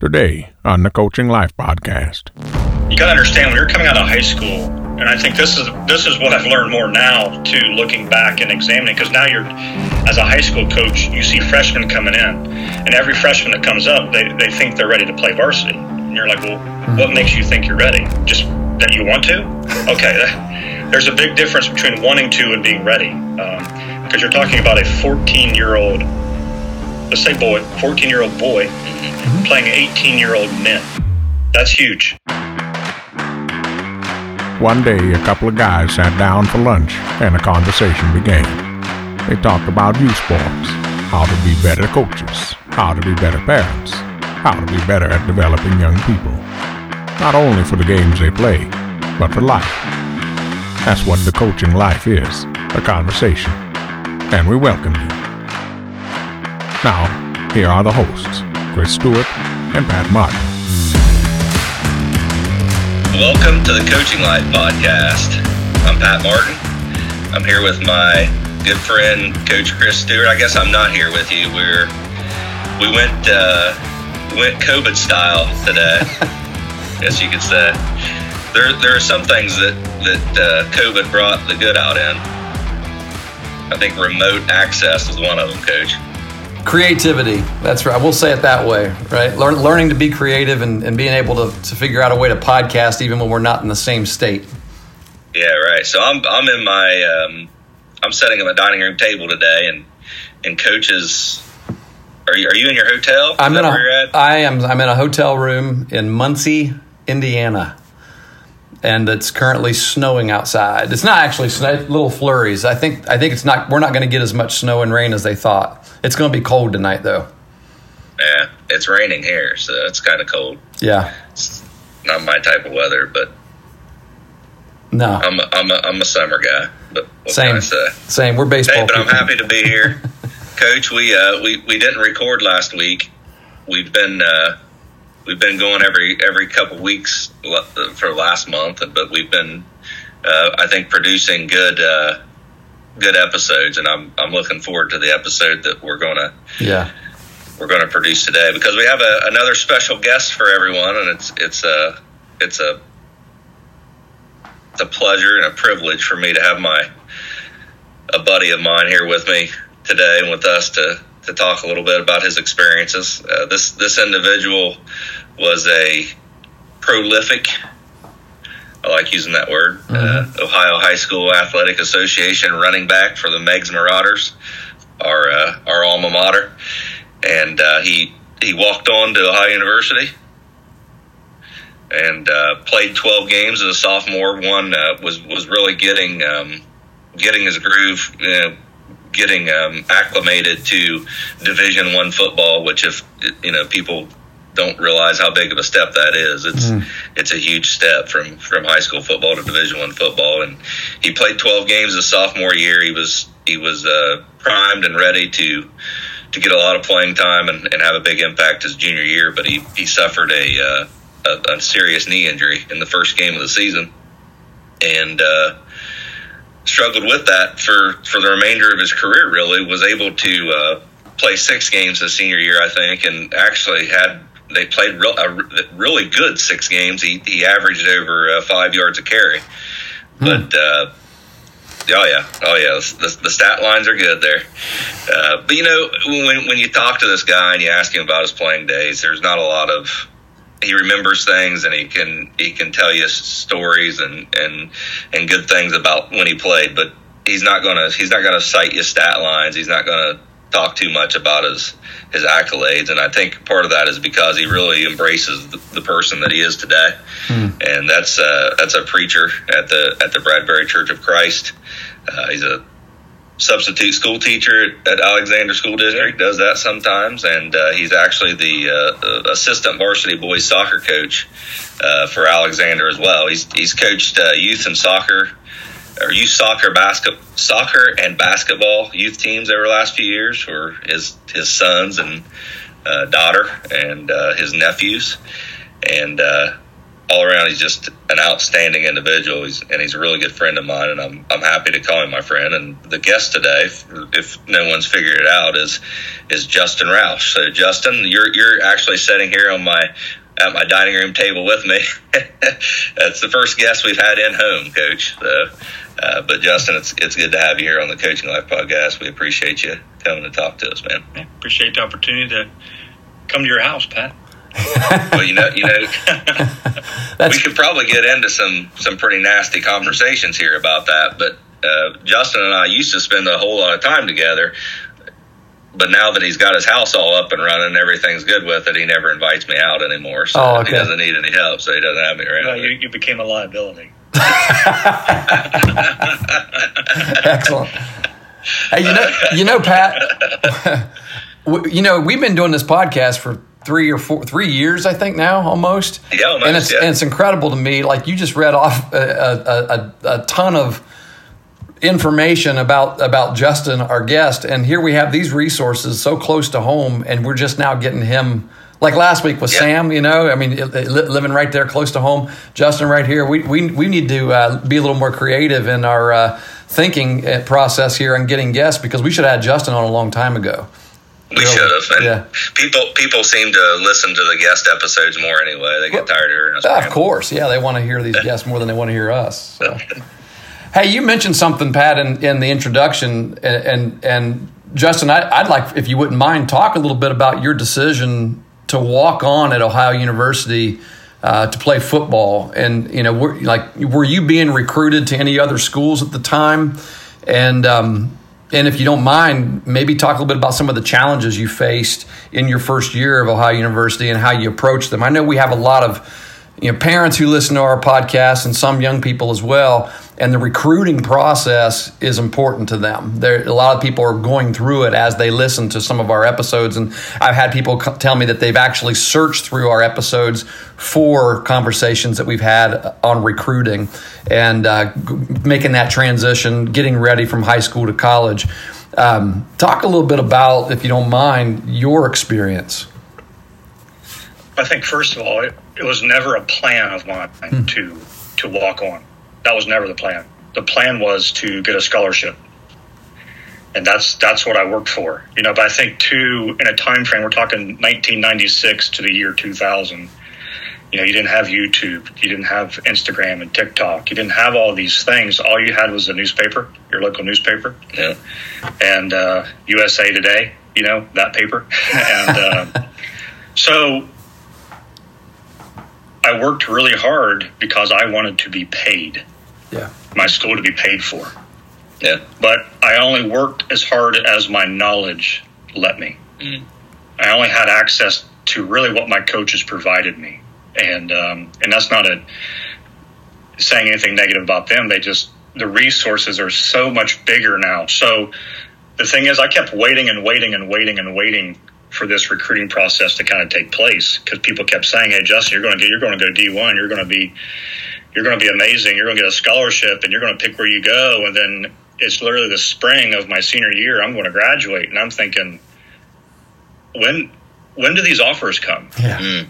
Today on the Coaching Life podcast. You got to understand when you're coming out of high school, and I think this is this is what I've learned more now to looking back and examining because now you're as a high school coach, you see freshmen coming in, and every freshman that comes up, they, they think they're ready to play varsity. And you're like, well, what makes you think you're ready? Just that you want to? Okay, there's a big difference between wanting to and being ready. Because um, you're talking about a 14 year old, let's say boy, 14 year old boy mm-hmm. playing 18 year old men. That's huge. One day, a couple of guys sat down for lunch and a conversation began. They talked about youth sports, how to be better coaches, how to be better parents, how to be better at developing young people. Not only for the games they play, but for life. That's what the coaching life is a conversation. And we welcome you. Now, here are the hosts Chris Stewart and Pat Martin. Welcome to the Coaching Life Podcast. I'm Pat Martin. I'm here with my good friend, Coach Chris Stewart. I guess I'm not here with you. We're we went uh, went COVID style today. guess you could say. There there are some things that that uh, COVID brought the good out in. I think remote access is one of them, Coach. Creativity. That's right. We'll say it that way, right? Learn, learning to be creative and, and being able to, to figure out a way to podcast even when we're not in the same state. Yeah, right. So I'm I'm in my um, I'm sitting at my dining room table today, and and coaches. Are you, are you in your hotel? Is I'm in a, I am. I'm in a hotel room in Muncie, Indiana, and it's currently snowing outside. It's not actually snow, little flurries. I think. I think it's not. We're not going to get as much snow and rain as they thought. It's going to be cold tonight, though. Yeah, it's raining here, so it's kind of cold. Yeah, it's not my type of weather, but no, I'm a, I'm a, I'm a summer guy. But same, same. We're baseball. Hey, but I'm happy to be here, Coach. We uh we we didn't record last week. We've been uh we've been going every every couple weeks for last month, but we've been uh, I think producing good uh, good episodes, and I'm I'm looking forward to the episode that we're gonna yeah we're gonna produce today because we have a, another special guest for everyone, and it's it's a it's a it's a pleasure and a privilege for me to have my a buddy of mine here with me today and with us to to talk a little bit about his experiences. Uh, this this individual was a prolific I like using that word. Mm-hmm. Uh, Ohio High School Athletic Association running back for the Meigs Marauders, our uh, our alma mater, and uh, he he walked on to Ohio University and uh, played 12 games as a sophomore. One uh, was was really getting um, getting his groove. You know, getting um, acclimated to Division One football, which if you know people don't realize how big of a step that is. It's mm. it's a huge step from from high school football to Division One football. And he played 12 games his sophomore year. He was he was uh, primed and ready to to get a lot of playing time and, and, have a big impact his junior year. But he he suffered a, uh, a, a serious knee injury in the first game of the season, and. Uh, struggled with that for, for the remainder of his career. Really was able to uh, play six games his senior year, I think, and actually had they played real, a really good six games. He, he averaged over uh, five yards a carry. Hmm. But, uh, oh, yeah. Oh, yeah. The, the stat lines are good there. Uh, but, you know, when, when you talk to this guy and you ask him about his playing days, there's not a lot of. He remembers things and he can he can tell you stories and, and and good things about when he played, but he's not gonna he's not gonna cite you stat lines. He's not gonna talk too much about his his accolades, and I think part of that is because he really embraces the, the person that he is today, hmm. and that's uh, that's a preacher at the at the Bradbury Church of Christ. Uh, he's a substitute school teacher at Alexander School District. Does that sometimes, and uh, he's actually the uh, assistant varsity boys soccer coach uh, for Alexander as well. He's he's coached uh, youth and soccer or youth soccer, basket, soccer and basketball youth teams over the last few years for his his sons and uh, daughter and uh, his nephews, and uh, all around he's just an outstanding individual. He's, and he's a really good friend of mine, and I'm I'm happy to call him my friend. And the guest today, if, if no one's figured it out, is is Justin Roush. So Justin, you're you're actually sitting here on my at my dining room table with me. That's the first guest we've had in home, Coach. So, uh, but Justin, it's it's good to have you here on the Coaching Life podcast. We appreciate you coming to talk to us, man. Yeah, appreciate the opportunity to come to your house, Pat. well, you know, you know, we could probably get into some some pretty nasty conversations here about that. But uh, Justin and I used to spend a whole lot of time together. But now that he's got his house all up and running, everything's good with it. He never invites me out anymore, so oh, okay. he doesn't need any help. So he doesn't have me around. Well, you, you became a liability. Excellent. Hey, you know, you know, Pat. you know, we've been doing this podcast for three or four, three years, I think now, almost. Yeah, almost, and it's yeah. and it's incredible to me. Like you just read off a, a, a, a ton of information about about Justin, our guest, and here we have these resources so close to home, and we're just now getting him. Like last week with Yeah. Sam, you know, I mean, li- living right there close to home. Justin, right here. We we, we need to uh, be a little more creative in our uh, thinking uh, process here and getting guests because we should have had Justin on a long time ago. We Really? should have. And Yeah. people people seem to listen to the guest episodes more anyway. They get tired of hearing us. Ah, of course, yeah, they want to hear these guests more than they want to hear us. So. Hey, you mentioned something, Pat, in, in the introduction, and and, and Justin, I, I'd like if you wouldn't mind talk a little bit about your decision to walk on at Ohio University uh, to play football, and you know, were, like, were you being recruited to any other schools at the time, and um, and if you don't mind, maybe talk a little bit about some of the challenges you faced in your first year of Ohio University and how you approached them. I know we have a lot of you know parents who listen to our podcast and some young people as well and the recruiting process is important to them. There a lot of people are going through it as they listen to some of our episodes and i've had people tell me that they've actually searched through our episodes for conversations that we've had on recruiting and uh, making that transition getting ready from high school to college. Um, talk a little bit about if you don't mind your experience. I think first of all, it was never a plan of mine to to walk on. That was never the plan. The plan was to get a scholarship, and that's that's what I worked for. You know, but I think too in a time frame we're talking 1996 to the year 2000. You know, you didn't have YouTube, you didn't have Instagram and TikTok, you didn't have all these things. All you had was a newspaper, your local newspaper, Yeah. and uh, USA Today, you know, that paper. and uh, so I worked really hard because I wanted to be paid, yeah my school to be paid for. Yeah. But I only worked as hard as my knowledge let me. Mm. I only had access to really what my coaches provided me. And um, and that's not a saying anything negative about them. They just the resources are so much bigger now. So the thing is, I kept waiting and waiting and waiting and waiting for this recruiting process to kind of take place because people kept saying, "Hey, Justin, you're going to get, you're going to go D one. You're going to be, you're going to be amazing. You're going to get a scholarship, and you're going to pick where you go." And then it's literally the spring of my senior year. I'm going to graduate, and I'm thinking, when when do these offers come? yeah Mm.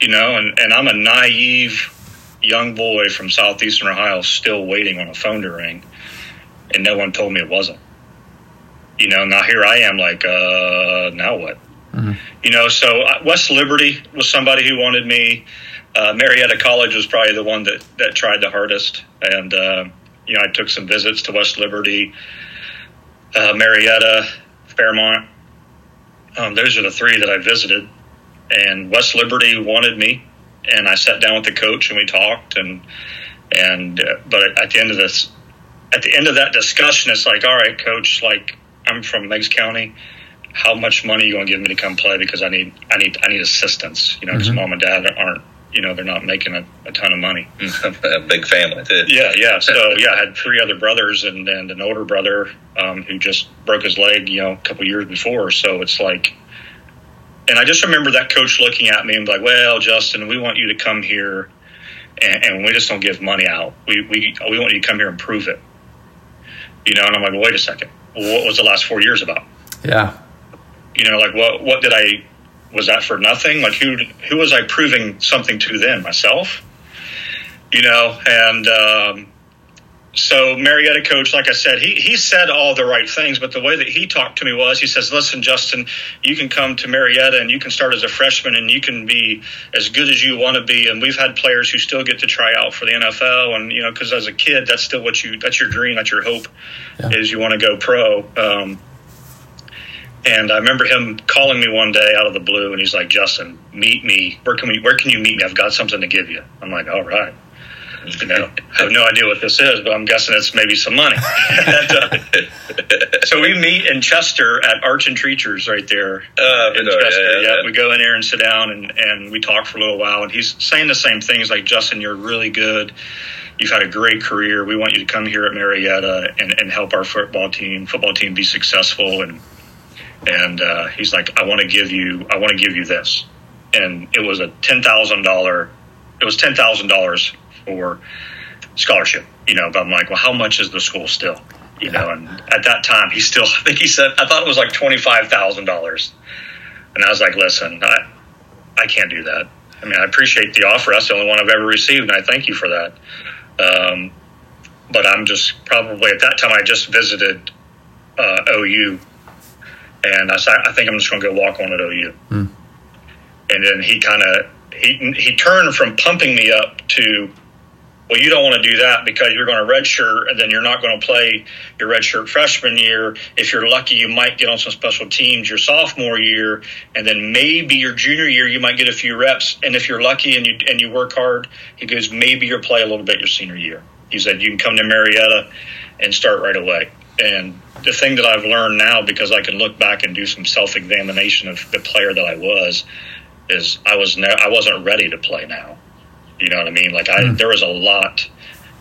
you know, and, and I'm a naive young boy from southeastern Ohio still waiting on a phone to ring, and no one told me it wasn't. You know, now here I am, like, uh, now what? You know, so uh, West Liberty was somebody who wanted me. Uh, Marietta College was probably the one that, that tried the hardest, and uh, you know, I took some visits to West Liberty, uh, Marietta, Fairmont. Um, those are the three that I visited and West Liberty wanted me, and I sat down with the coach and we talked, and and uh, but at the end of this, at the end of that discussion, it's like, all right, coach, like I'm from Meigs County, how much money are you going to give me to come play because I need I need I need assistance, you know, because mom and dad aren't you know they're not making a, a ton of money. a big family too. Yeah, yeah. So yeah, I had three other brothers and, and an older brother um, who just broke his leg, you know, a couple years before. So it's like, and I just remember that coach looking at me and be like, "Well, Justin, we want you to come here, and, and we just don't give money out. We we we want you to come here and prove it." You know, and I'm like, well, "Wait a second. What was the last four years about?" yeah You know, like what what did I was that for nothing? Like who who was I proving something to then? Myself. you know, and um, so Marietta coach, like I said, he he said all the right things, but the way that he talked to me was, he says, "Listen, Justin, you can come to Marietta and you can start as a freshman and you can be as good as you want to be." And we've had players who still get to try out for the NFL, and you know, because as a kid, that's still what you that's your dream, that's your hope, yeah. is you want to go pro. Um, and I remember him calling me one day out of the blue, and he's like, "Justin, meet me. Where can we? Where can you meet me? I've got something to give you." I'm like, "All right." You know, I have no idea what this is, but I'm guessing it's maybe some money. and, uh, so we meet in Chester at Arthur Treacher's right there uh, in Chester. Yeah, yeah, yeah, we go in there and sit down and, and we talk for a little while. And he's saying the same things like, Justin, you're really good. You've had a great career. We want you to come here at Marietta and, and help our football team, football team be successful. And and uh, he's like, I want to give you, I want to give you this. And it was a ten thousand dollar. It was ten thousand dollars for scholarship, you know, but I'm like, well, how much is the school still? You know, and at that time, he still, I think he said, I thought it was like $25,000. And I was like, listen, I, I can't do that. I mean, I appreciate the offer. That's the only one I've ever received, and I thank you for that. Um, but I'm just probably at that time I just visited uh, OU, and I, I think I'm just going to go walk on at OU. Mm. And then he kind of he he turned from pumping me up to well, you don't want to do that because you're going to redshirt and then you're not going to play your redshirt freshman year. If you're lucky, you might get on some special teams your sophomore year, and then maybe your junior year you might get a few reps. And if you're lucky and you and you work hard, he goes maybe you'll play a little bit your senior year. He said you can come to Marietta and start right away. And the thing that I've learned now, because I can look back and do some self examination of the player that I was, is I was ne- I wasn't ready to play now. You know what I mean? Like I, mm. there was a lot,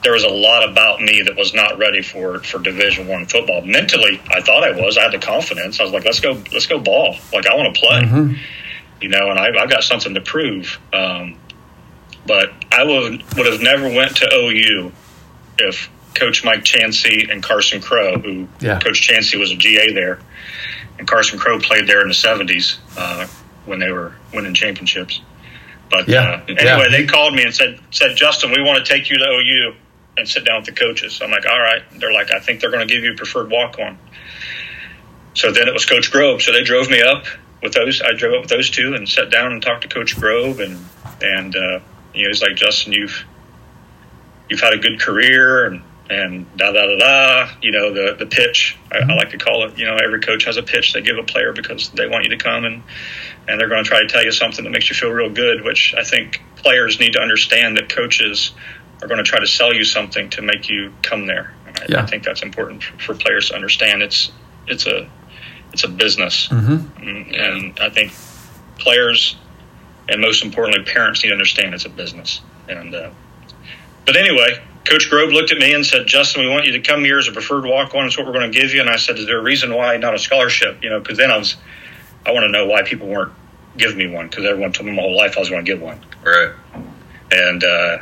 there was a lot about me that was not ready for for Division One football. Mentally, I thought I was. I had the confidence. I was like, let's go, let's go ball. Like I want to play. Mm-hmm. You know, and I, I've got something to prove. Um, but I would would have never went to OU if Coach Mike Chansey and Carson Crow, who yeah. Coach Chansey was a GA there, and Carson Crow played there in the '70s uh, when they were winning championships. But yeah. Uh, anyway, yeah. they called me and said, said Justin, we want to take you to OU and sit down with the coaches. I'm like, all right. They're like, I think they're going to give you a preferred walk on. So then it was Coach Grobe. So they drove me up with those. I drove up with those two and sat down and talked to Coach Grobe. And, and, uh, you know, he's like, Justin, you've, you've had a good career and, and da da da da. You know the the pitch. I, I, like to call it. You know, every coach has a pitch they give a player because they want you to come and and they're going to try to tell you something that makes you feel real good. Which I think players need to understand that coaches are going to try to sell you something to make you come there. I, yeah. I think that's important for, for, players to understand. It's it's a it's a business, mm-hmm. Mm, and I think players and most importantly parents need to understand it's a business. And uh, but anyway, Coach Grobe looked at me and said, Justin, we want you to come here as a preferred walk on. It's what we're going to give you. And I said, Is there a reason why not a scholarship? You know, because then I was, I want to know why people weren't giving me one because everyone told me my whole life I was going to get one. Right. And uh,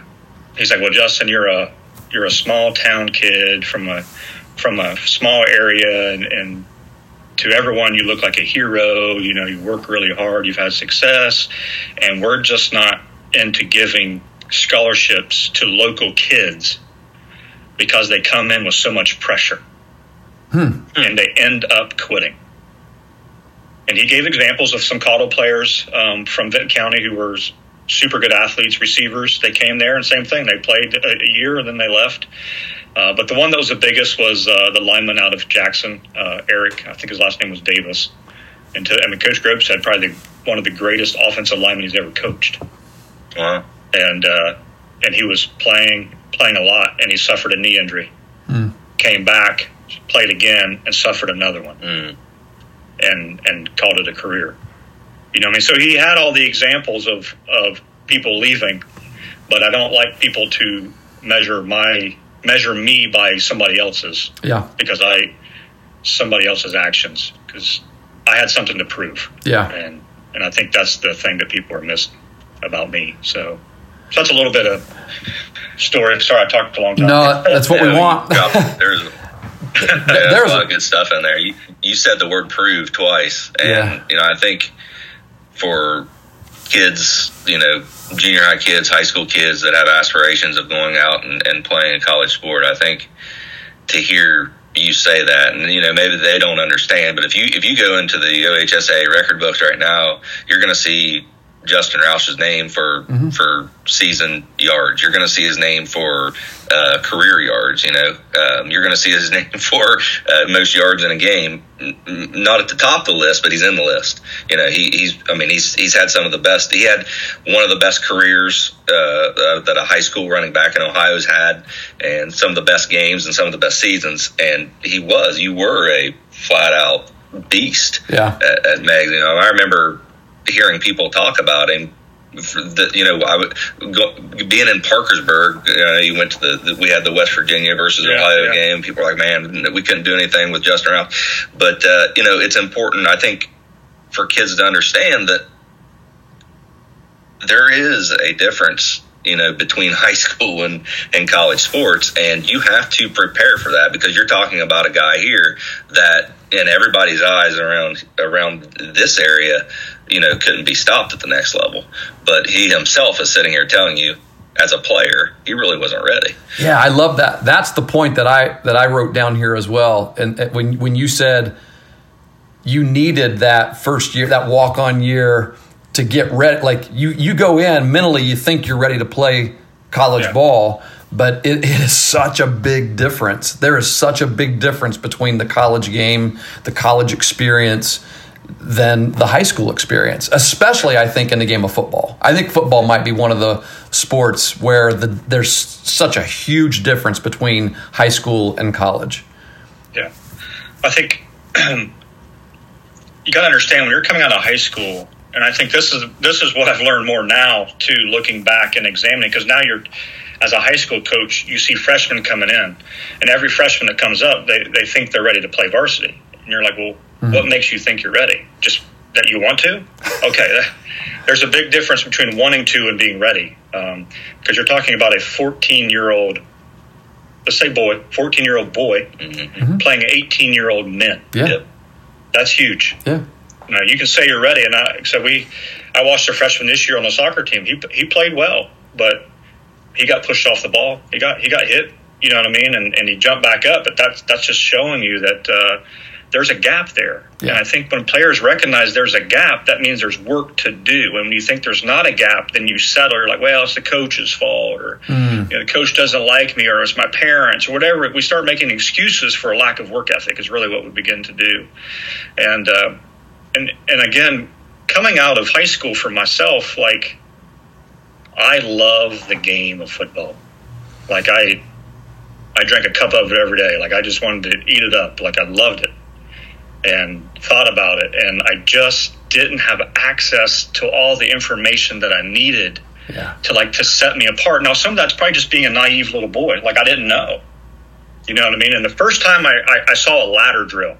he's like, Well, Justin, you're a you're a small town kid from a from a small area, and, and to everyone you look like a hero. You know, you work really hard, you've had success, and we're just not into giving scholarships to local kids because they come in with so much pressure hmm. and they end up quitting. And he gave examples of some Cottle players um, from Vinton County who were super good athletes, receivers. They came there and same thing. They played a, a year and then they left. Uh, but the one that was the biggest was uh, the lineman out of Jackson, uh, Eric. I think his last name was Davis. And, to, I mean, Coach Grobe said probably the, one of the greatest offensive linemen he's ever coached. Wow and uh, and he was playing playing a lot, and he suffered a knee injury. Mm. Came back, played again, and suffered another one, mm. and and called it a career. You know, I mean, so he had all the examples of of people leaving, but I don't like people to measure my measure me by somebody else's. Yeah, because I somebody else's actions because I had something to prove. Yeah, and and I think that's the thing that people are missing about me. So so that's a little bit of story. Sorry, I talked a long time. No, that's what yeah, we want. there's there's a lot of good stuff in there. You, you said the word prove twice. And, yeah. you know, I think for kids, you know, junior high kids, high school kids that have aspirations of going out and, and playing a college sport. I think to hear you say that and you know maybe they don't understand but if you if you go into the OHSA record books right now you're going to see Justin Roush's name for mm-hmm. for season yards. You're going to see his name for uh, career yards. You know, um, you're going to see his name for uh, most yards in a game. Not at the top of the list, but he's in the list. You know, he, he's. I mean, he's he's had some of the best. He had one of the best careers uh, uh, that a high school running back in Ohio's had, and some of the best games and some of the best seasons. And he was. You were a flat out beast. Yeah. At, at Meigs. You know, I remember hearing people talk about him. The, you know, I would go, being in Parkersburg. You, know, you went to the, the, we had the West Virginia versus yeah, Ohio yeah. game. People are like, man, we couldn't do anything with Justin Roush. But uh, you know, it's important, I think, for kids to understand that there is a difference you know between high school and, and college sports and you have to prepare for that because you're talking about a guy here that in everybody's eyes around around this area you know, couldn't be stopped at the next level. But he himself is sitting here telling you, as a player, he really wasn't ready. Yeah, I love that. That's the point that I that I wrote down here as well. And when when you said you needed that first year, that walk on year to get ready, like you you go in mentally, you think you're ready to play college yeah. ball. But it, it is such a big difference. There is such a big difference between the college game, the college experience, than the high school experience, especially I think in the game of football. I think football might be one of the sports where the, there's such a huge difference between high school and college. Yeah. I think you got to understand when you're coming out of high school, and I think this is this is what I've learned more now too, looking back and examining, because now you're as a high school coach, you see freshmen coming in, and every freshman that comes up, they, they think they're ready to play varsity. And you're like, well, Mm-hmm. What makes you think you're ready? Just that you want to? Okay, there's a big difference between wanting to and being ready. Because um, you're talking about a 14 year old, let's say boy, 14 year old boy mm-hmm. playing 18 year old men. Yeah. That's huge. Yeah. Now you can say you're ready, and I so we, I watched a freshman this year on the soccer team. He he played well, but he got pushed off the ball. He got he got hit. You know what I mean? And and he jumped back up. But that's that's just showing you that uh, there's a gap there. Yeah. And I think when players recognize there's a gap, that means there's work to do. And when you think there's not a gap, then you settle. You're like, well, it's the coach's fault, or mm. you know, the coach doesn't like me, or it's my parents, or whatever. We start making excuses for a lack of work ethic is really what we begin to do. And uh, and and again, coming out of high school for myself, like I love the game of football. Like I I drank a cup of it every day. Like I just wanted to eat it up. Like I loved it and thought about it, and I just didn't have access to all the information that I needed yeah. to like to set me apart. Now, some of that's probably just being a naive little boy, like I didn't know. You know what I mean? And the first time I, I, I saw a ladder drill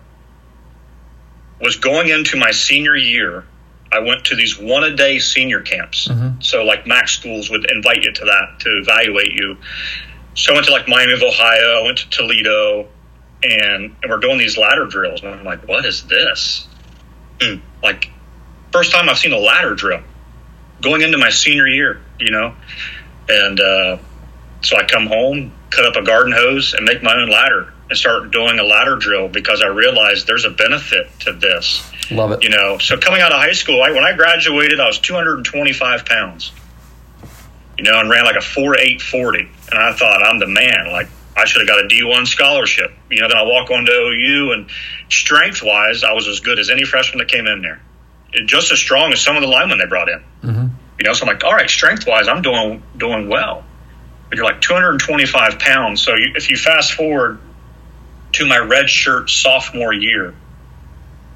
was going into my senior year. I went to these one a day senior camps. Mm-hmm. So, like Mac schools would invite you to that to evaluate you. So, I went to like Miami of Ohio, I went to Toledo, and, and we're doing these ladder drills. And I'm like, what is this? Mm, like, first time I've seen a ladder drill going into my senior year, you know? And uh, so I come home, cut up a garden hose, and make my own ladder and start doing a ladder drill because I realized there's a benefit to this. Love it. You know, so coming out of high school, I, when I graduated, I was 225 pounds, you know, and ran like a 4 8 40. And I thought, I'm the man. Like, I should have got a D1 scholarship. You know, then I walk on to OU, and strength wise, I was as good as any freshman that came in there. Just as strong as some of the linemen they brought in. Mm-hmm. You know, so I'm like, all right, strength wise, I'm doing doing well. But you're like 225 pounds. So you, if you fast forward to my red shirt sophomore year,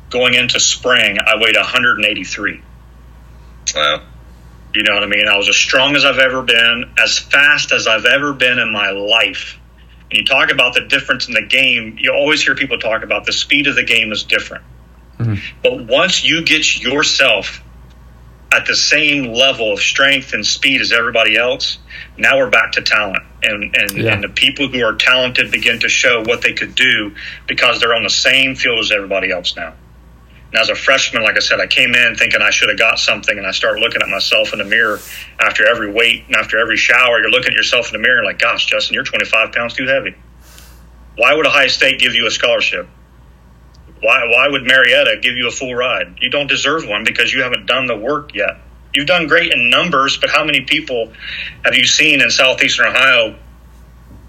going into spring, I weighed 183. Wow. You know what I mean? I was as strong as I've ever been, as fast as I've ever been in my life you talk about the difference in the game, you always hear people talk about the speed of the game is different. Mm-hmm. But once you get yourself at the same level of strength and speed as everybody else, now we're back to talent. And and, yeah. and the people who are talented begin to show what they could do because they're on the same field as everybody else now. And as a freshman, like I said, I came in thinking I should have got something, and I started looking at myself in the mirror after every weight and after every shower. You're looking at yourself in the mirror and like, gosh, Justin, you're 25 pounds too heavy. Why would Ohio State give you a scholarship? Why, why would Marietta give you a full ride? You don't deserve one because you haven't done the work yet. You've done great in numbers, but how many people have you seen in southeastern Ohio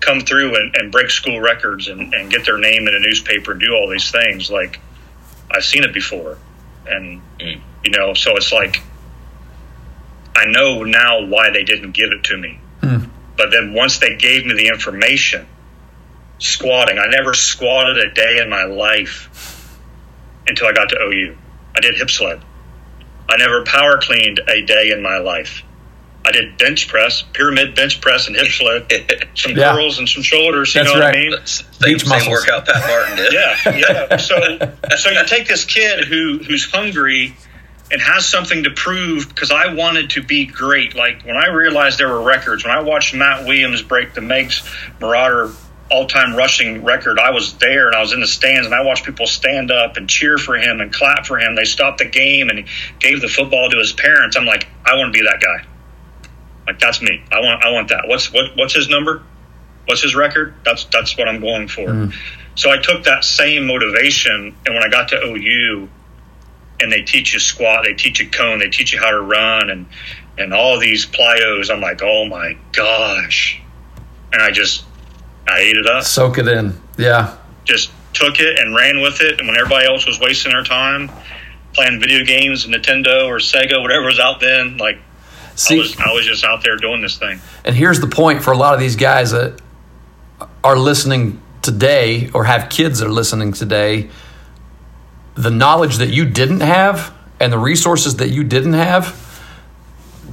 come through and, and break school records and, and get their name in a newspaper and do all these things? Like, I've seen it before. And, mm. you know, so it's like, I know now why they didn't give it to me. Mm. But then once they gave me the information, squatting, I never squatted a day in my life until I got to OU. I did hip sled. I never power cleaned a day in my life. I did bench press, pyramid bench press, and hip sled, some yeah. curls and some shoulders. You That's know right. what I mean? Same, same workout Pat Martin did. yeah, yeah. So, so you take this kid who who's hungry and has something to prove because I wanted to be great. Like when I realized there were records, when I watched Matt Williams break the Meigs Marauder all time rushing record. I was there and I was in the stands and I watched people stand up and cheer for him and clap for him. They stopped the game and gave the football to his parents. I'm like, I want to be that guy. Like that's me. I want I want that. What's what what's his number? What's his record? That's that's what I'm going for. Mm. So I took that same motivation and when I got to OU and they teach you squat, they teach you cone, they teach you how to run and and all these plyos, I'm like, oh my gosh. And I just I ate it up. Soak it in. Yeah. Just took it and ran with it. And when everybody else was wasting their time playing video games, Nintendo or Sega, whatever was out then, like See, I was I was just out there doing this thing. And here's the point for a lot of these guys that are listening today or have kids that are listening today. The knowledge that you didn't have and the resources that you didn't have,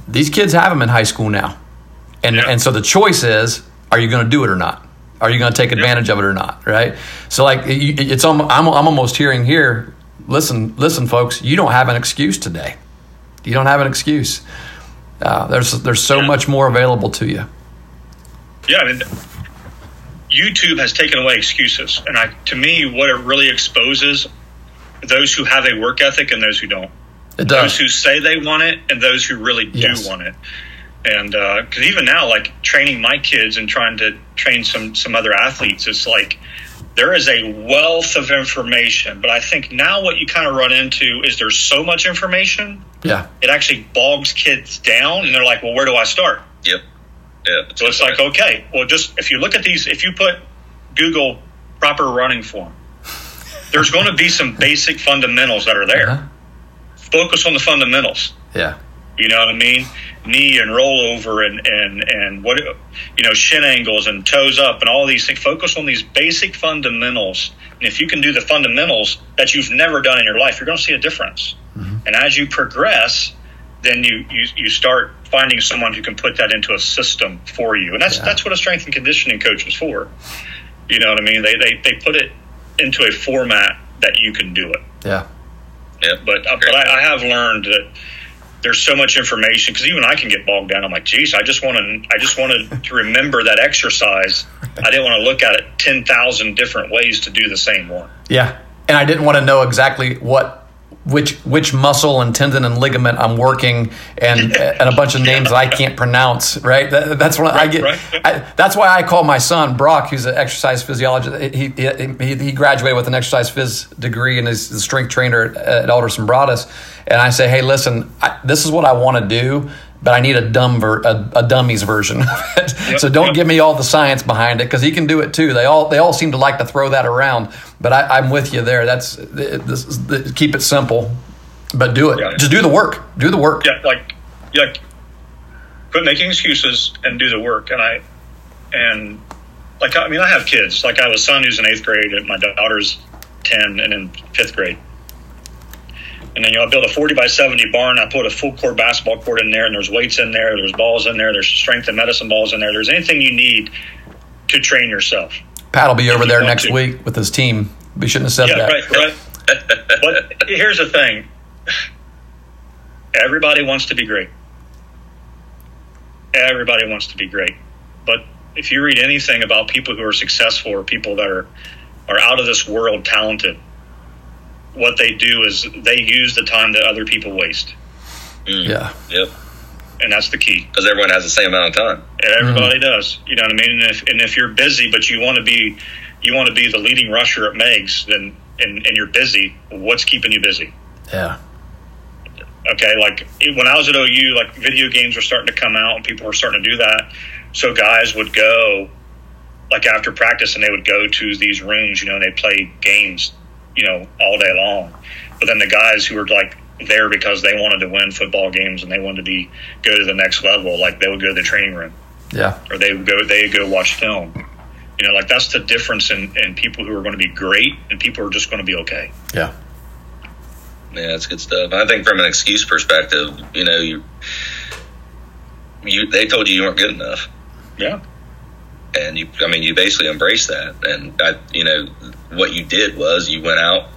these kids have them in high school now. And, yeah. and so the choice is, are you going to do it or not? Are you going to take advantage of it or not? Right. So like it's I'm I'm almost hearing here. Listen, listen, folks. You don't have an excuse today. You don't have an excuse. Uh, there's there's so yeah. much more available to you. Yeah, I mean, YouTube has taken away excuses, and I to me, what it really exposes those who have a work ethic and those who don't. It does. Those who say they want it and those who really yes. do want it and because uh, even now like training my kids and trying to train some some other athletes it's like there is a wealth of information but i think now what you kind of run into is there's so much information yeah it actually bogs kids down and they're like well where do i start yep yeah so it's like okay well just if you look at these if you put google proper running form there's going to be some basic fundamentals that are there uh-huh. focus on the fundamentals yeah you know what I mean? Knee and rollover and and and what you know, shin angles and toes up and all these things. Focus on these basic fundamentals. And if you can do the fundamentals that you've never done in your life, you're going to see a difference. And as you progress, then you, you you start finding someone who can put that into a system for you. And that's yeah. that's what a strength and conditioning coach is for. You know what I mean? They they they put it into a format that you can do it. Yeah. Yeah. But uh, but I, I have learned that there's so much information because even I can get bogged down. I'm like, geez, I just want to, I just wanted to remember that exercise. I didn't want to look at it ten thousand different ways to do the same one. Yeah, and I didn't want to know exactly what which which muscle and tendon and ligament I'm working and and a bunch of names yeah. I can't pronounce. Right. That, that's what right, I get. Right. I, that's why I call my son Brock, who's an exercise physiologist. He he, he graduated with an exercise phys degree and is the strength trainer at, at Alderson Broaddus. And I say, hey, listen, I, this is what I want to do but I need a dumb ver- a, a dummy's version of it. Yep, so don't yep. give me all the science behind it because he can do it too. They all they all seem to like to throw that around. But I, am with you there. That's this is, keep it simple, but do it. Yeah. Just do the work. Do the work. Yeah, like yeah. Quit making excuses and do the work. And I and like I mean I have kids. Like I have a son who's in eighth grade, and my daughter's ten and in fifth grade and then you know, I built a 40 by 70 barn. I put a full court basketball court in there, and there's weights in there, there's balls in there, there's strength and medicine balls in there. There's anything you need to train yourself. Pat will be over there next to. week with his team. We shouldn't have said yeah, that. Right, right. but here's the thing everybody wants to be great. Everybody wants to be great. But if you read anything about people who are successful or people that are, are out of this world talented, what they do is they use the time that other people waste, Mm. Yeah. Yep. and that's the key. Because everyone has the same amount of time. Everybody does. You know what I mean? And if, and if you're busy, but you want to be, you want to be the leading rusher at Meigs, then and, and you're busy. What's keeping you busy? Yeah. Okay, like it- when I was at OU, like video games were starting to come out, and people were starting to do that. So guys would go, like after practice, and they would go to these rooms, you know, and they play games, you know, all day long. But then the guys who were like there because they wanted to win football games and they wanted to be go to the next level, like they would go to the training room Yeah. or they would go they would go watch film. You know, like that's the difference in, in people who are going to be great and people who are just going to be okay. Yeah. Yeah, that's good stuff. I think from an excuse perspective, you know, you you they told you you weren't good enough, Yeah. and you, I mean, you basically embrace that. And I, you know, what you did was you went out.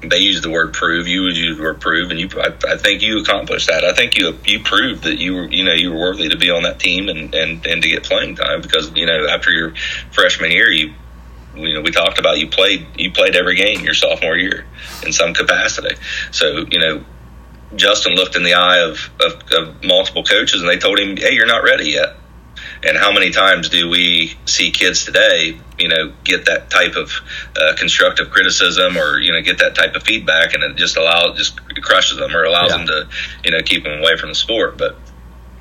They used the word prove. You used the word prove, and you. I, I think you accomplished that. I think you you proved that you were you know you were worthy to be on that team and and and to get playing time because you know after your freshman year you you know we talked about you played you played every game your sophomore year in some capacity. So you know Justin looked in the eye of, of, of multiple coaches and they told him, "Hey, you're not ready yet." And how many times do we see kids today, you know, get that type of uh, constructive criticism or you know get that type of feedback, and it just allows just crushes them or allows Yeah. them to you know keep them away from the sport. But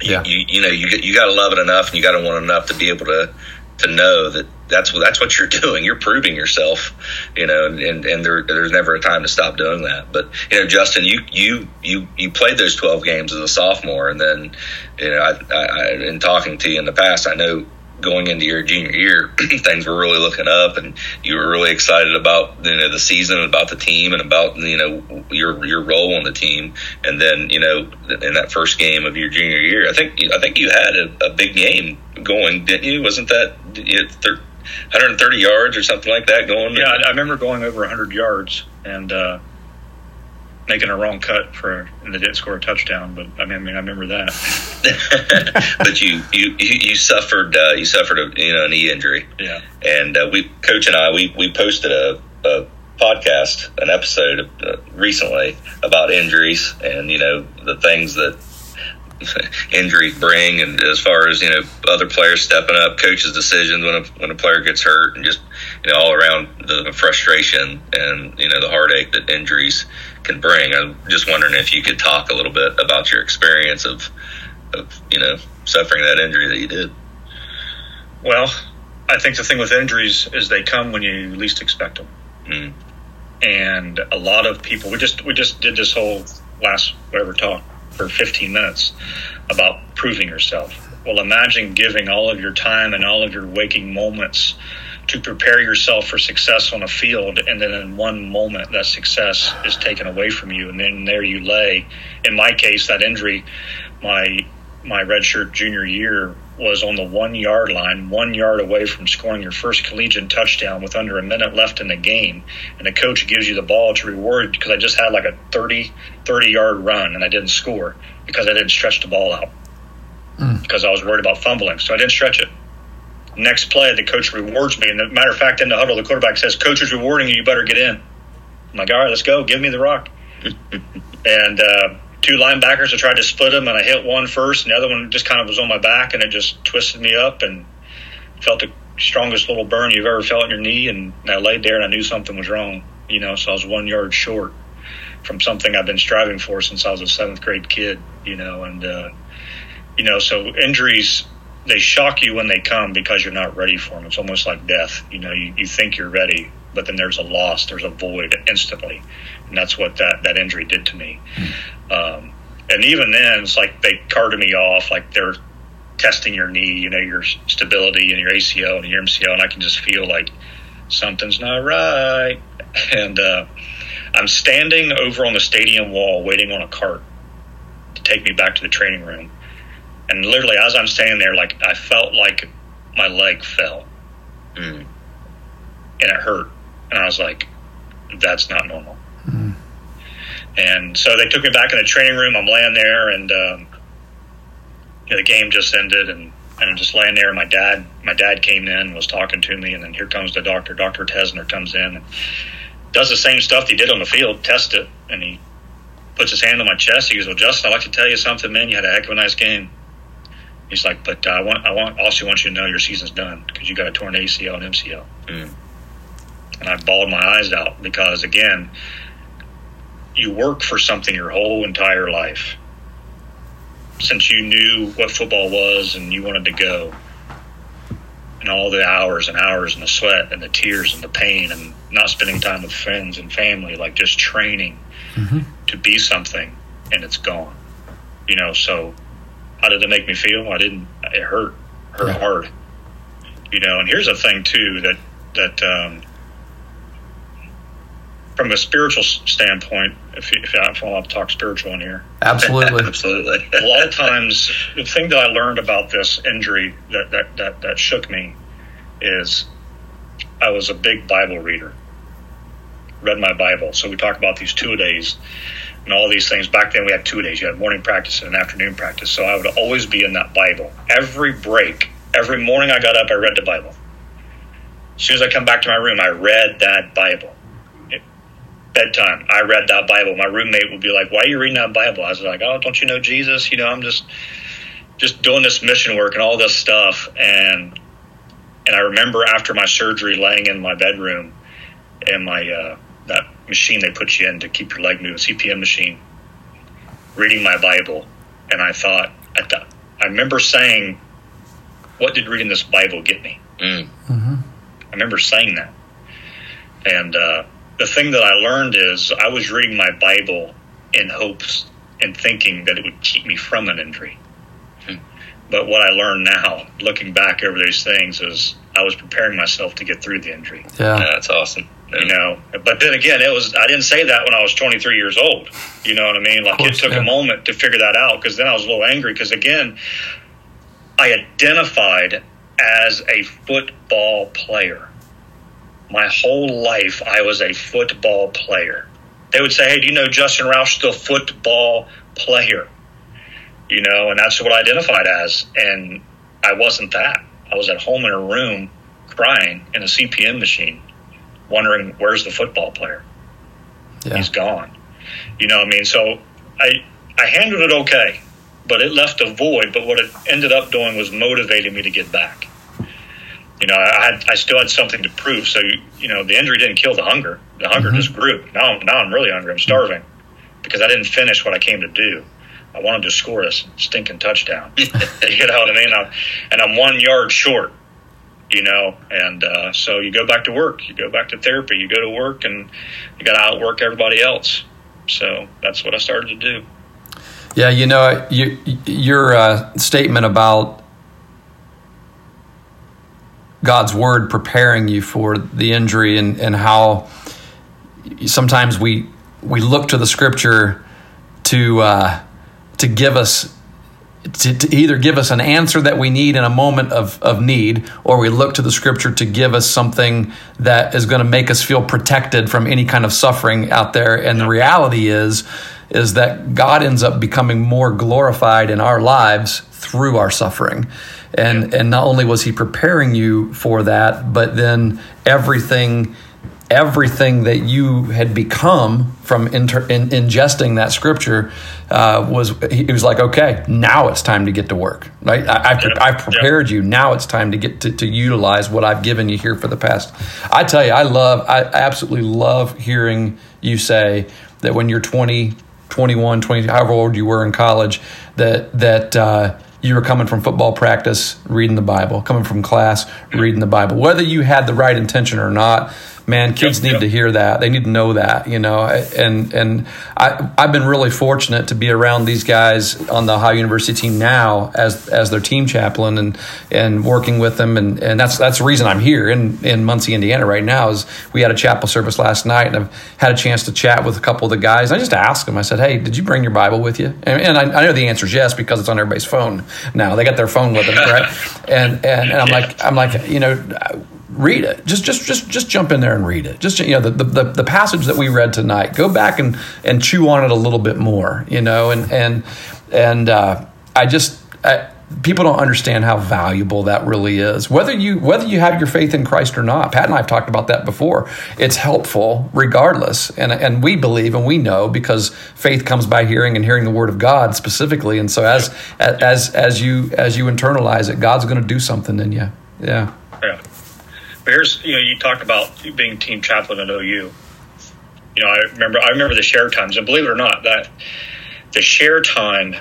you, Yeah. you, you know you you got to love it enough and you got to want it enough to be able to to know that that's what that's what you're doing. You're proving yourself, you know, and, and, and there, there's never a time to stop doing that. But you know, Justin, you you you you played those 12 games as a sophomore, and then you know, I, I, in talking to you in the past, I know going into your junior year, things were really looking up, and you were really excited about you know the season, and about the team, and about you know your your role on the team. And then you know in that first game of your junior year, I think I think you had a, a big game going, didn't you? Wasn't that you thir- 130 yards or something like that going? Yeah, I, I remember going over 100 yards and uh, making a wrong cut for, and they didn't score a touchdown. But I mean, I, mean, I remember that. but you you you suffered uh, you suffered a you know a knee injury. Yeah. and uh, we coach and I we we posted a, a podcast an episode uh, recently about injuries and you know the things that injuries bring and as far as you know other players stepping up coaches decisions when a, when a player gets hurt and just you know all around the frustration and you know the heartache that injuries can bring i'm just wondering if you could talk a little bit about your experience of of you know suffering that injury that you did Well, I think the thing with injuries is they come when you least expect them. mm. and a lot of people we just we just did this whole last whatever talk for 15 minutes about proving yourself. Well imagine giving all of your time and all of your waking moments to prepare yourself for success on a field and then in one moment that success is taken away from you and then there you lay. In my case that injury my my redshirt junior year was on the one yard line, one yard away from scoring your first collegiate touchdown with under a minute left in the game. And the coach gives you the ball to reward because I just had like a 30, 30 yard run and I didn't score because I didn't stretch the ball out because I was worried about fumbling. So I didn't stretch it. Next play, the coach rewards me. And matter of fact, in the huddle, the quarterback says, Coach is rewarding you. You better get in. I'm like, all right, let's go. Give me the rock. and uh, two linebackers, I tried to split them, and I hit one first, and the other one just kind of was on my back, and it just twisted me up and felt the strongest little burn you've ever felt in your knee. And I laid there, and I knew something was wrong, you know, so I was one yard short from something I've been striving for since I was a seventh grade kid, you know, and, uh, you know, so injuries, they shock you when they come because you're not ready for them. It's almost like death. You know, you, you think you're ready, but then there's a loss, there's a void instantly. And that's what that, that injury did to me. Um, and even then, it's like they carted me off, like they're testing your knee, you know, your stability and your ACL and your MCL. And I can just feel like something's not right. And uh, I'm standing over on the stadium wall waiting on a cart to take me back to the training room. And literally, as I'm standing there, like I felt like my leg fell Mm. and it hurt. And I was like, that's not normal. And so they took me back in the training room. I'm laying there, and um, you know, the game just ended, and, and I'm just laying there. And my dad, my dad came in, and was talking to me, and then here comes the doctor. Doctor Tesner comes in. And does the same stuff he did on the field, test it, and he puts his hand on my chest. He goes, "Well, Justin, I'd like to tell you something, man. You had a heck of a nice game." He's like, "But uh, I want, I want, also want you to know your season's done because you got a torn ACL and MCL." Mm. And I bawled my eyes out because, again, you work for something your whole entire life since you knew what football was and you wanted to go and all the hours and hours and the sweat and the tears and the pain and not spending time with friends and family, like just training Mm-hmm. to be something and it's gone. You know, so how did it make me feel? I didn't, it hurt, hurt Yeah. hard. You know, and here's a thing too that, that, um, from a spiritual standpoint, if, you- if I want to talk spiritual in here, Absolutely. Absolutely. a lot of times the thing that I learned about this injury that, that, that, that shook me is I was a big Bible reader. Read my Bible. So we talk about these two days and all these things. Back then we had two days. You had morning practice and an afternoon practice. So I would always be in that Bible. Every break, every morning I got up, I read the Bible. As soon as I come back to my room, I read that Bible. It- bedtime, I read that Bible. My roommate would be like, "Why are you reading that Bible?" I was like, "Oh, don't you know Jesus? You know, I'm just just doing this mission work and all this stuff." And and I remember after my surgery, laying in my bedroom, and my uh, that machine they put you in to keep your leg moving, CPM machine, reading my Bible, and I thought, at the, I remember saying, "What did reading this Bible get me?" Mm. I remember saying that. And uh, the thing that I learned is I was reading my Bible in hopes and thinking that it would keep me from an injury. Hmm. But what I learned now, looking back over these things, is I was preparing myself to get through the injury. Yeah. Yeah, that's awesome. Yeah. You know, but then again, it was I didn't say that when I was 23 years old. You know what I mean? Like course, it took yeah. a moment to figure that out because then I was a little angry because again, I identified as a football player. My whole life, I was a football player. They would say, "Hey, do you know Justin Roush still football player?" You know, and that's what I identified as, and I wasn't that. I was at home in a room crying in a CPM machine, wondering where's the football player Yeah. he's gone. You know what I mean? So I I handled it okay, but it left a void. But what it ended up doing was motivating me to get back. You know, I had I still had something to prove. So you know, the injury didn't kill the hunger. The hunger just grew. Now now I'm really hungry. I'm starving because I didn't finish what I came to do. I wanted to score a stinking touchdown. you know what I mean? I'm, and I'm one yard short. You know, and uh, so you go back to work. You go back to therapy. You go to work, and you got to outwork everybody else. So that's what I started to do. Yeah, you know, you, your uh, statement about God's word preparing you for the injury and, and how sometimes we we look to the scripture to uh, to give us to, to either give us an answer that we need in a moment of, of need, or we look to the scripture to give us something that is going to make us feel protected from any kind of suffering out there. And the reality is, is that God ends up becoming more glorified in our lives through our suffering. And and not only was he preparing you for that, but then everything everything that you had become from inter, in, ingesting that scripture uh, was he was like okay now it's time to get to work right? I, I've, Yeah. I've prepared you. Now it's time to get to, to utilize what I've given you here for the past. I tell you I love I absolutely love hearing you say that when you're 20 21 20 however old you were in college that that uh, you were coming from football practice reading the bible coming from class reading the bible. Whether you had the right intention or not man kids Yep, need yep. to hear that. They need to know that you know. And and I, i've been really fortunate to be around these guys on the ohio university team now as as their team chaplain and and working with them. And and that's that's the reason i'm here in in muncie indiana right now is we had a chapel service last night and i've had a chance to chat with a couple of the guys. I just asked them i said hey did you bring your bible with you? And, and I, I know the answer is yes because it's on everybody's phone now. They got their phone with them right? And and, and i'm like i'm like you know read it. Just just just just jump in there and read it. Just you know the the, the passage that we read tonight. Go back and and chew on it a little bit more. You know, and and and uh, I just. I, people don't understand how valuable that really is. Whether you whether you have your faith in Christ or not, Pat and I have talked about that before. It's helpful regardless, and and we believe and we know because faith comes by hearing and hearing the word of God specifically. And so as as as you as you internalize it, God's going to do something in you. Yeah. Yeah. Here's you know you talked about being team chaplain at OU. You know I remember I remember the share times, and believe it or not that the share time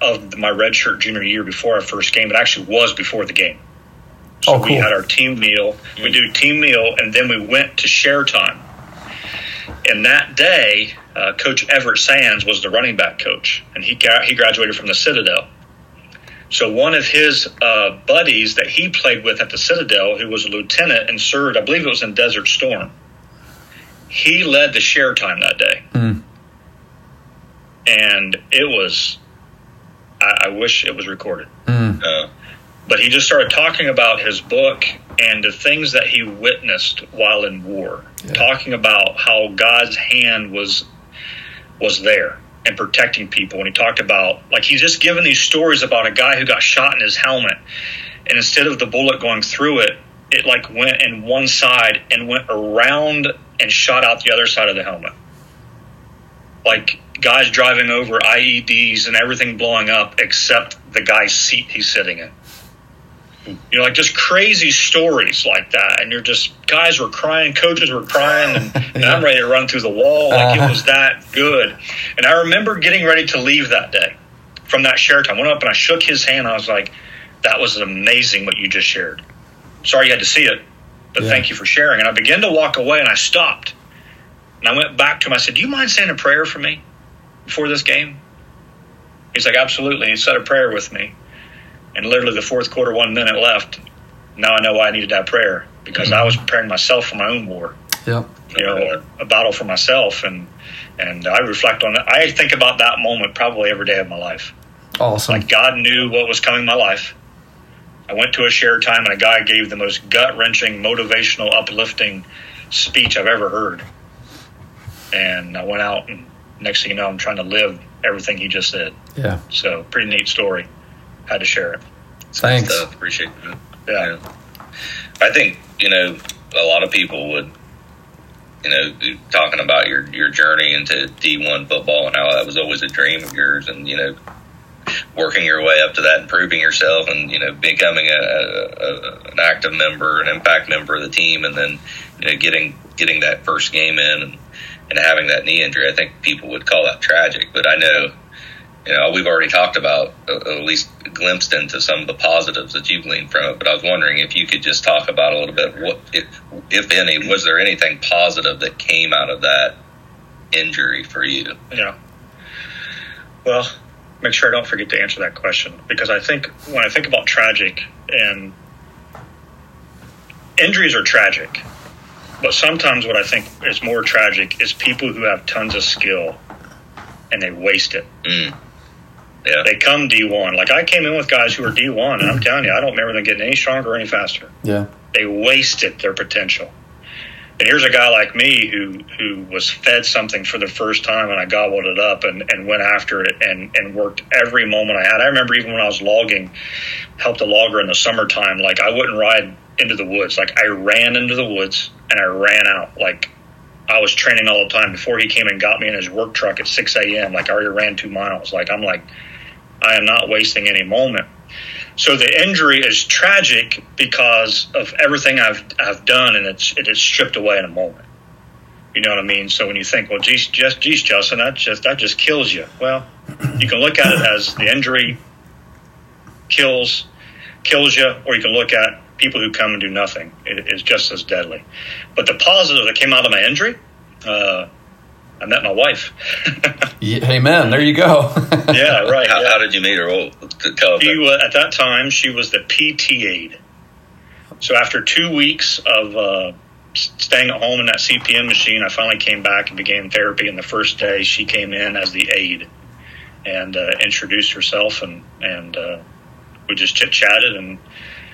of my redshirt junior year before our first game. It actually was before the game. So oh, cool. we had our team meal. We do team meal, and then we went to share time. And that day, uh, Coach Everett Sands was the running back coach, and he got, he graduated from the Citadel. So one of his uh, buddies that he played with at the Citadel, who was a lieutenant and served, I believe it was in Desert Storm, he led the share time that day. Mm. And it was I, I wish it was recorded. Mm. Uh, but he just started talking about his book and the things that he witnessed while in war, yeah. talking about how God's hand was was there and protecting people. And he talked about like he's just given these stories about a guy who got shot in his helmet, and instead of the bullet going through it, it like went in one side and went around and shot out the other side of the helmet. Like guys driving over IEDs and everything blowing up except the guy's seat he's sitting in. You know, like just crazy stories like that. And you're just, guys were crying, coaches were crying, and, yeah. and I'm ready to run through the wall. Like uh-huh. it was that good. And I remember getting ready to leave that day from that share time. I went up and I shook his hand. I was like, that was amazing what you just shared. Sorry you had to see it, but yeah. thank you for sharing. And I began to walk away and I stopped. And I went back to him. I said, Do you mind saying a prayer for me? before this game? He's like, absolutely. He said a prayer with me. And literally the fourth quarter, one minute left. Now I know why I needed that prayer because mm-hmm. I was preparing myself for my own war. Yep. You know, a battle for myself. And, and I reflect on that. I think about that moment probably every day of my life. Awesome. Like God knew what was coming in my life. I went to a shared time and a guy gave the most gut wrenching, motivational, uplifting speech I've ever heard. And I went out and next thing you know, I'm trying to live everything he just said. Yeah. So pretty neat story. Had to share it. Thanks. Stuff. Appreciate it. Yeah. yeah. I think you know a lot of people would, you know, talking about your your journey into D1 football and how that was always a dream of yours, and you know, working your way up to that and proving yourself, and you know, becoming a, a, an active member, an impact member of the team, and then you know, getting getting that first game in and and having that knee injury, I think people would call that tragic. But I know, you know, we've already talked about, uh, at least glimpsed into some of the positives that you've gleaned from it. But I was wondering if you could just talk about a little bit what, if, if any, was there anything positive that came out of that injury for you? Yeah. Well, make sure I don't forget to answer that question because I think when I think about tragic and injuries are tragic but sometimes what I think is more tragic is people who have tons of skill and they waste it. Mm. Yeah. They come D1. Like I came in with guys who were D1, and I'm telling you, I don't remember them getting any stronger or any faster. Yeah. They wasted their potential. And here's a guy like me who who was fed something for the first time and I gobbled it up and, and went after it and, and worked every moment I had. I remember even when I was logging, helped a logger in the summertime, like I wouldn't ride into the woods. Like I ran into the woods and I ran out. Like I was training all the time before he came and got me in his work truck at 6 a.m. Like I already ran two miles. Like I'm like, I am not wasting any moment. So the injury is tragic because of everything I've I've done, and it's it is stripped away in a moment. You know what I mean? So when you think, well, geez, just geez, Justin, that just that just kills you. Well, you can look at it as the injury kills kills you, or you can look at people who come and do nothing. It is just as deadly. But the positive that came out of my injury, uh, I met my wife. yeah, amen. There you go. yeah, right. How, yeah. how, did you meet her? Well, tell she, was, at that time, she was the PT aide. So after two weeks of uh, staying at home in that CPM machine, I finally came back and began therapy. And the first day, she came in as the aide and uh, introduced herself, and and uh, we just chit chatted and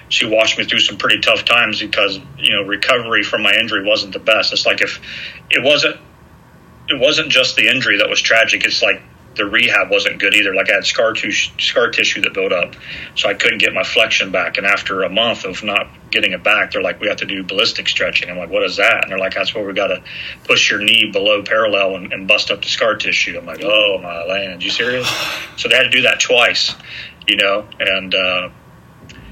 she watched me through some pretty tough times because you know recovery from my injury wasn't the best. It's like if it wasn't it wasn't just the injury that was tragic. It's like the rehab wasn't good either. Like I had scar tissue, scar tissue that built up, so I couldn't get my flexion back. And after a month of not getting it back, they're like, "We have to do ballistic stretching." I'm like, "What is that?" And they're like, "That's where we got to push your knee below parallel and, and, bust up the scar tissue." I'm like, "Oh my land, you serious?" So they had to do that twice, you know. And uh,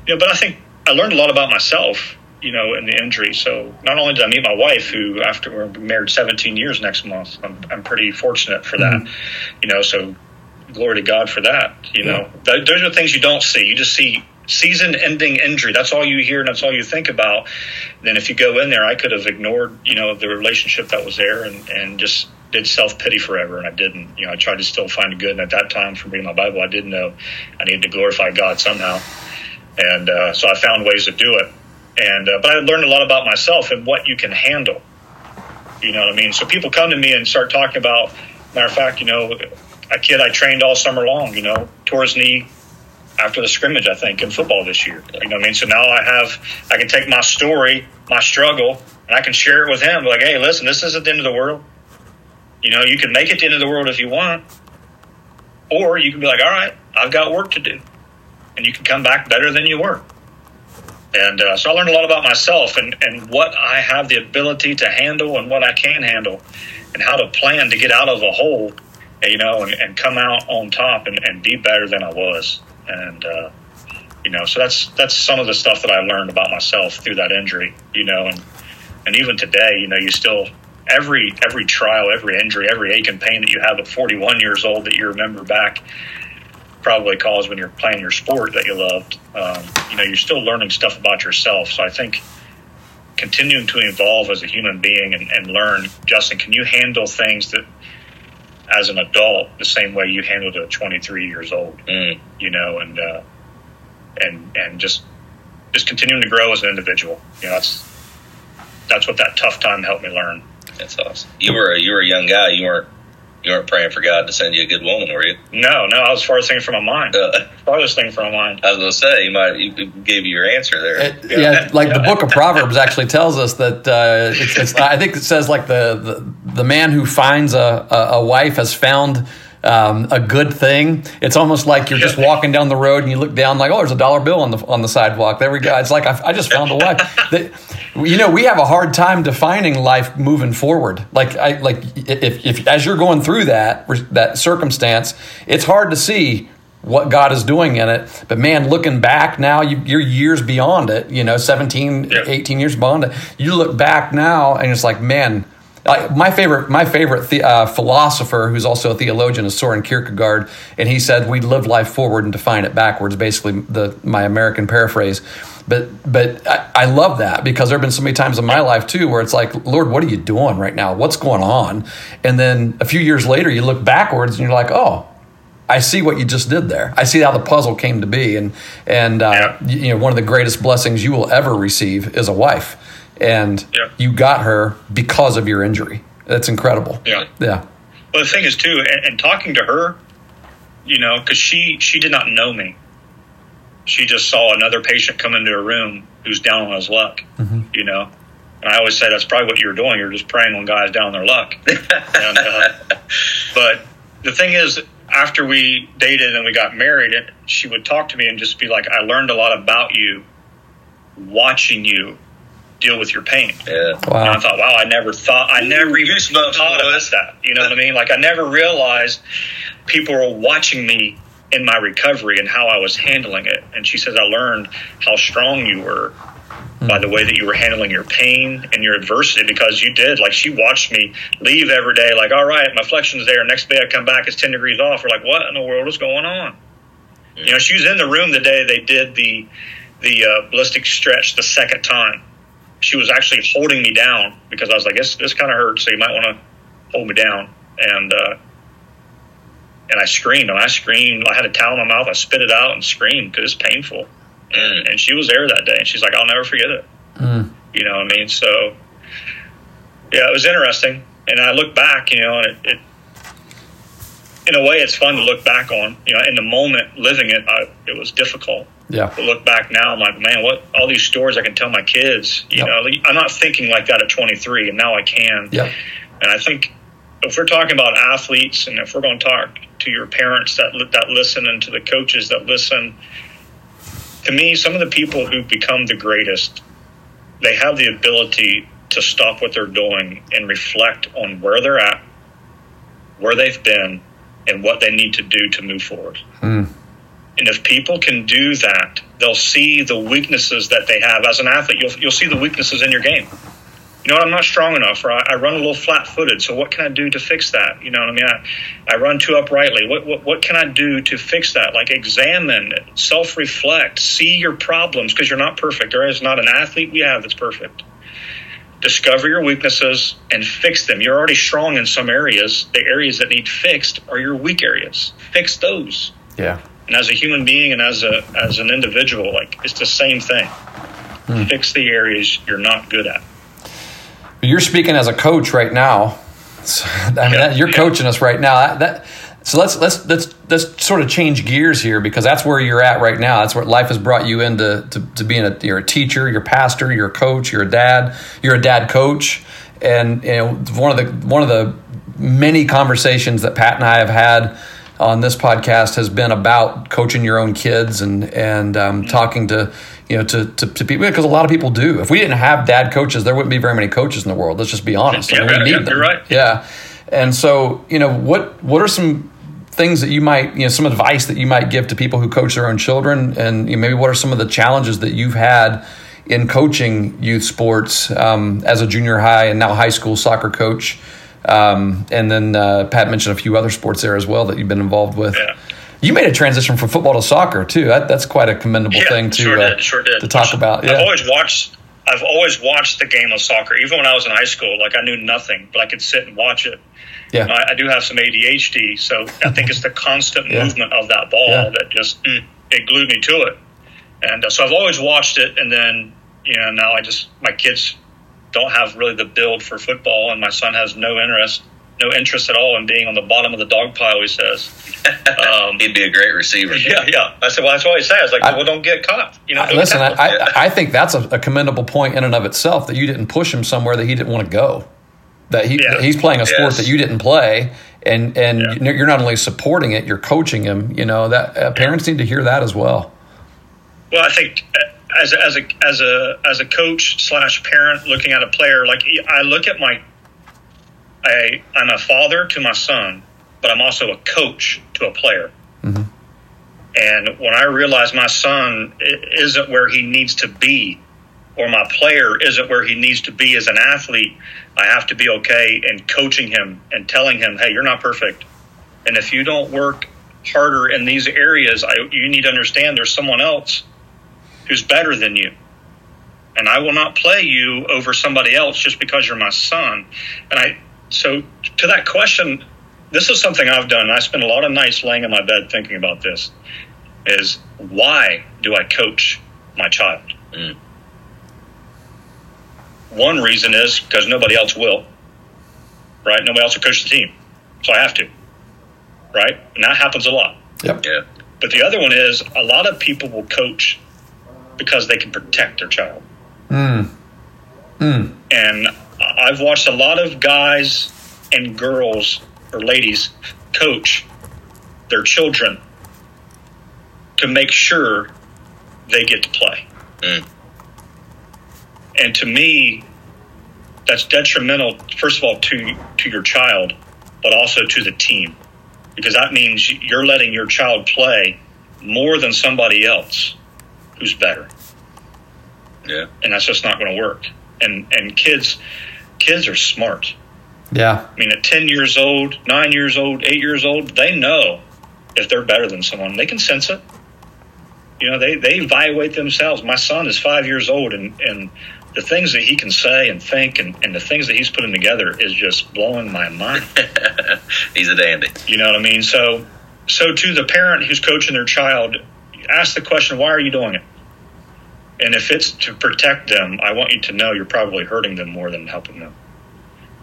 you know, but I think I learned a lot about myself you know, in the injury. So not only did I meet my wife, who after we're married 17 years next month, I'm, I'm pretty fortunate for that, mm-hmm. you know, so glory to God for that. You yeah. know, Th- those are things you don't see. You just see season ending injury. That's all you hear and that's all you think about. Then if you go in there, I could have ignored, you know, the relationship that was there and, and just did self pity forever. And I didn't, you know, I tried to still find a good. And at that time for reading my Bible, I didn't know I needed to glorify God somehow. And uh, so I found ways to do it and uh, but I learned a lot about myself and what you can handle. You know what I mean? So people come to me and start talking about. Matter of fact, you know, a kid I trained all summer long. You know, tore his knee after the scrimmage. I think in football this year. You know what I mean? So now I have I can take my story, my struggle, and I can share it with him. Like, hey, listen, this isn't the end of the world. You know, you can make it the end of the world if you want, or you can be like, all right, I've got work to do, and you can come back better than you were. And uh, so I learned a lot about myself and, and what I have the ability to handle and what I can handle and how to plan to get out of a hole, you know, and, and come out on top and, and, be better than I was. And, uh, you know, so that's, that's some of the stuff that I learned about myself through that injury, you know, and, and even today, you know, you still, every, every trial, every injury, every ache and pain that you have at 41 years old that you remember back, probably caused when you're playing your sport that you loved. Um, you know, you're still learning stuff about yourself. So I think continuing to evolve as a human being and, and learn, Justin, can you handle things that as an adult the same way you handled it at 23 years old? Mm. You know, and uh, and and just just continuing to grow as an individual. You know, that's that's what that tough time helped me learn. That's awesome. You were a, you were a young guy. You weren't you weren't praying for God to send you a good woman, were you? No, no, I was farthest thing from my mind. Uh, farthest thing from my mind. I was going to say, you might you gave you your answer there. It, yeah. yeah. like yeah. the book of Proverbs actually tells us that uh, it's, it's, I think it says like the, the, the man who finds a, a, a wife has found um, a good thing. It's almost like you're just walking down the road and you look down like, oh, there's a dollar bill on the on the sidewalk. There we go. It's like I, I just found a life. That, you know, we have a hard time defining life moving forward. Like I like if, if as you're going through that that circumstance, it's hard to see what God is doing in it. But man, looking back now, you, are years beyond it, you know, 17, 18 years beyond it. You look back now and it's like, man, my favorite, my favorite the, uh, philosopher, who's also a theologian, is Soren Kierkegaard, and he said we live life forward and define it backwards. Basically, the my American paraphrase. But but I, I love that because there have been so many times in my life too where it's like, Lord, what are you doing right now? What's going on? And then a few years later, you look backwards and you're like, oh, I see what you just did there. I see how the puzzle came to be, and and uh, yeah. you know one of the greatest blessings you will ever receive is a wife and yeah. you got her because of your injury. That's incredible. Yeah, yeah. Well, the thing is too, and, and talking to her, you know, because she she did not know me. She just saw another patient come into a room who's down on his luck. Mm-hmm. You know, and I always say that's probably what you're doing. You're just praying on guys down on their luck. and, uh, but the thing is, after we dated and we got married, she would talk to me and just be like, "I learned a lot about you watching you deal with your pain. Yeah. Wow. And I thought, wow, I never thought, I never even thought about that. You know what I mean? Like I never realized people were watching me in my recovery and how I was handling it. And she says, I learned how strong you were mm. by the way that you were handling your pain and your adversity because you did. Like she watched me leave every day, like, all right, my flexion's there. Next day I come back, it's 10 degrees off. We're like, what in the world is going on? You know, she was in the room the day they did the the uh, ballistic stretch the second time she was actually holding me down because I was like, this, this kind of hurts, so you might want to hold me down. And, uh, and I screamed and I screamed. I had a towel in my mouth. I spit it out and screamed because it's painful. And, and she was there that day and she's like, I'll never forget it. Mm. You know what I mean? So, yeah, it was interesting. And I look back, you know, and it, it in a way, it's fun to look back on. You know, in the moment living it, I, it was difficult. Yeah. To look back now, I'm like, man, what all these stories I can tell my kids. You yep. know, I'm not thinking like that at 23, and now I can. Yeah. And I think if we're talking about athletes, and if we're going to talk to your parents that that listen and to the coaches that listen. To me, some of the people who become the greatest, they have the ability to stop what they're doing and reflect on where they're at, where they've been, and what they need to do to move forward. Mm. And if people can do that, they'll see the weaknesses that they have as an athlete. You'll, you'll see the weaknesses in your game. You know what? I'm not strong enough, or I, I run a little flat footed. So what can I do to fix that? You know what I mean? I, I run too uprightly. What, what, what can I do to fix that? Like examine, self reflect, see your problems because you're not perfect. There is not an athlete we have that's perfect discover your weaknesses and fix them. You're already strong in some areas. The areas that need fixed are your weak areas. Fix those. Yeah. And as a human being and as a as an individual, like it's the same thing. Hmm. Fix the areas you're not good at. You're speaking as a coach right now. So, I mean, yeah. that, you're yeah. coaching us right now. That, that so let's let's let's let's sort of change gears here because that's where you're at right now. That's what life has brought you into to, to being a you're a teacher, you're a pastor, you're a coach, you're a dad, you're a dad coach, and you know one of the one of the many conversations that Pat and I have had on this podcast has been about coaching your own kids and and um, talking to you know to, to, to, people because a lot of people do. If we didn't have dad coaches, there wouldn't be very many coaches in the world. Let's just be honest. Yeah, I mean, we need yeah, them. Right. Yeah. And so, you know, what what are some things that you might, you know, some advice that you might give to people who coach their own children, and you know, maybe what are some of the challenges that you've had in coaching youth sports um, as a junior high and now high school soccer coach? Um, and then uh, Pat mentioned a few other sports there as well that you've been involved with. Yeah. You made a transition from football to soccer too. That, that's quite a commendable yeah, thing to sure uh, did, sure did. to talk about. Yeah. I've always watched. I've always watched the game of soccer, even when I was in high school. Like I knew nothing, but I could sit and watch it. Yeah. I, I, do have some ADHD, so I think it's the constant yeah. movement of that ball yeah. that just mm, it glued me to it. And uh, so I've always watched it, and then you know now I just my kids don't have really the build for football, and my son has no interest no interest at all in being on the bottom of the dog pile. He says um, he'd be a great receiver. Yeah, yeah. I said, well, that's what he says. Like, I, well, don't get caught. You know, listen, I, I, I, think that's a, a, commendable point in and of itself that you didn't push him somewhere that he didn't want to go that he yeah. he's playing a sport yes. that you didn't play and and yeah. you're not only supporting it you're coaching him you know that uh, parents need to hear that as well well i think uh, as a, as a as a as a coach slash parent looking at a player like i look at my i i'm a father to my son but i'm also a coach to a player mm-hmm. and when i realize my son isn't where he needs to be or my player isn't where he needs to be as an athlete, I have to be okay in coaching him and telling him, hey, you're not perfect. And if you don't work harder in these areas, I, you need to understand there's someone else who's better than you. And I will not play you over somebody else just because you're my son. And I, so to that question, this is something I've done. I spend a lot of nights laying in my bed thinking about this is why do I coach my child? Mm one reason is because nobody else will, right? Nobody else will coach the team, so I have to, right? And that happens a lot. Yep. Yeah. But the other one is a lot of people will coach because they can protect their child. Mm. Mm. And I've watched a lot of guys and girls or ladies coach their children to make sure they get to play. Mm. And to me, that's detrimental, first of all, to, to your child, but also to the team. Because that means you're letting your child play more than somebody else who's better. Yeah. And that's just not going to work. And and kids kids are smart. Yeah. I mean, at 10 years old, 9 years old, 8 years old, they know if they're better than someone. They can sense it. You know, they, they evaluate themselves. My son is 5 years old and and the things that he can say and think and, and the things that he's putting together is just blowing my mind. he's a dandy. You know what I mean? So, so to the parent who's coaching their child, ask the question, why are you doing it? And if it's to protect them, I want you to know you're probably hurting them more than helping them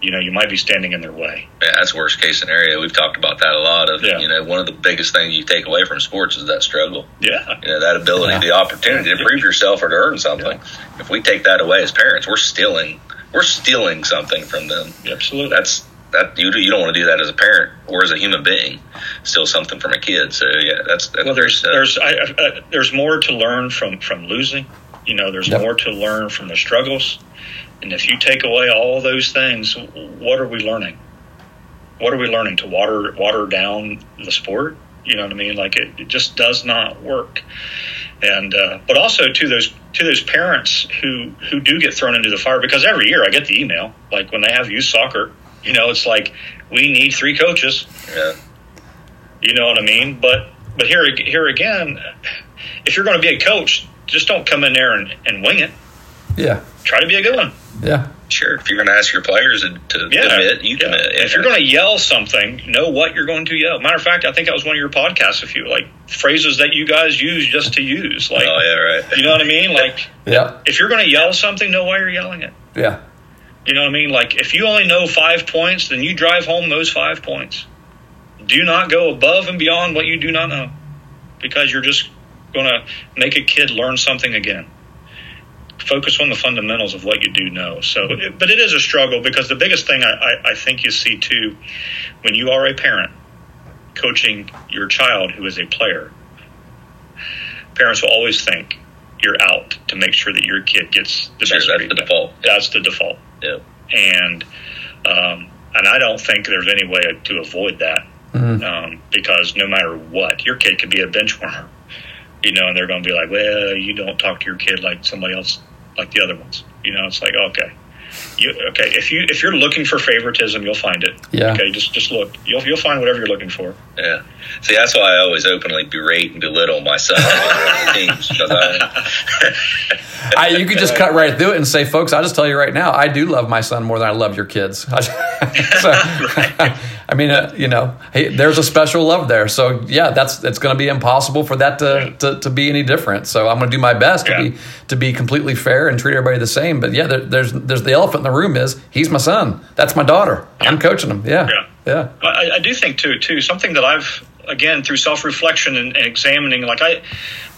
you know, you might be standing in their way. Yeah, that's worst case scenario. We've talked about that a lot. Of yeah. you know, one of the biggest things you take away from sports is that struggle. Yeah, you know, that ability, yeah. the opportunity to prove yourself or to earn something. Yeah. If we take that away as parents, we're stealing, we're stealing something from them. Absolutely. That's that you you don't want to do that as a parent or as a human being. Still something from a kid. So yeah, that's, that's well. There's there's I, I, there's more to learn from from losing. You know, there's yep. more to learn from the struggles. And if you take away all those things, what are we learning? What are we learning to water water down the sport? You know what I mean? Like it, it just does not work. And uh, but also to those to those parents who who do get thrown into the fire because every year I get the email like when they have youth soccer, you know, it's like we need three coaches. Yeah. You know what I mean? But but here here again, if you're going to be a coach, just don't come in there and, and wing it. Yeah. Try to be a good one. Yeah. Sure. If you're going to ask your players to, to yeah. commit, you yeah. commit. Yeah. If you're going to yell something, know what you're going to yell. Matter of fact, I think that was one of your podcasts. A few like phrases that you guys use just to use, like, oh yeah, right. You know what I mean? Like, yeah. If you're going to yell something, know why you're yelling it. Yeah. You know what I mean? Like, if you only know five points, then you drive home those five points. Do not go above and beyond what you do not know, because you're just going to make a kid learn something again focus on the fundamentals of what you do know. So, but it is a struggle because the biggest thing I, I, I think you see too, when you are a parent coaching your child who is a player, parents will always think you're out to make sure that your kid gets the sure, best. That's the default. That's the default. Yeah. And um, and I don't think there's any way to avoid that mm-hmm. um, because no matter what, your kid could be a bench warmer you know, and they're going to be like, well, you don't talk to your kid like somebody else like the other ones. You know, it's like okay, you, okay. If you if you're looking for favoritism, you'll find it. Yeah. Okay, just just look. You'll you'll find whatever you're looking for. Yeah. See, that's why I always openly berate and belittle my son teams I, I, you could just cut right through it and say, folks, I'll just tell you right now, I do love my son more than I love your kids. so, I mean, uh, you know, hey, there's a special love there. So yeah, that's it's going to be impossible for that to, to, to, be any different. So I'm going to do my best yeah. to be to be completely fair and treat everybody the same. But yeah, there, there's there's the elephant in the room is he's my son. That's my daughter. Yeah. I'm coaching him. Yeah, yeah. yeah. I, I do think too too something that I've again through self reflection and, and examining like I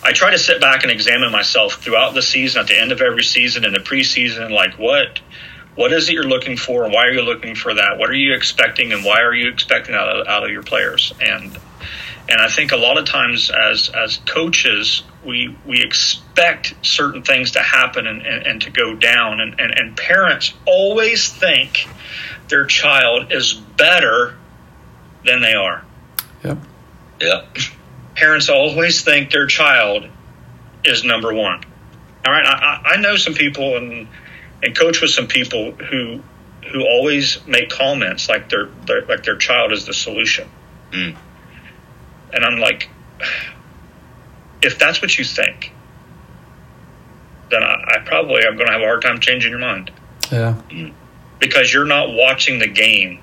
I try to sit back and examine myself throughout the season, at the end of every season, in the preseason, like what what is it you're looking for and why are you looking for that what are you expecting and why are you expecting out of, out of your players and and I think a lot of times as as coaches we we expect certain things to happen and, and, and to go down and, and, and parents always think their child is better than they are. Yep. Yeah. Parents always think their child is number one. All right, I, I know some people and and coach with some people who who always make comments like their, their like their child is the solution. Mm. And I'm like, if that's what you think, then I, I probably am going to have a hard time changing your mind. Yeah. Because you're not watching the game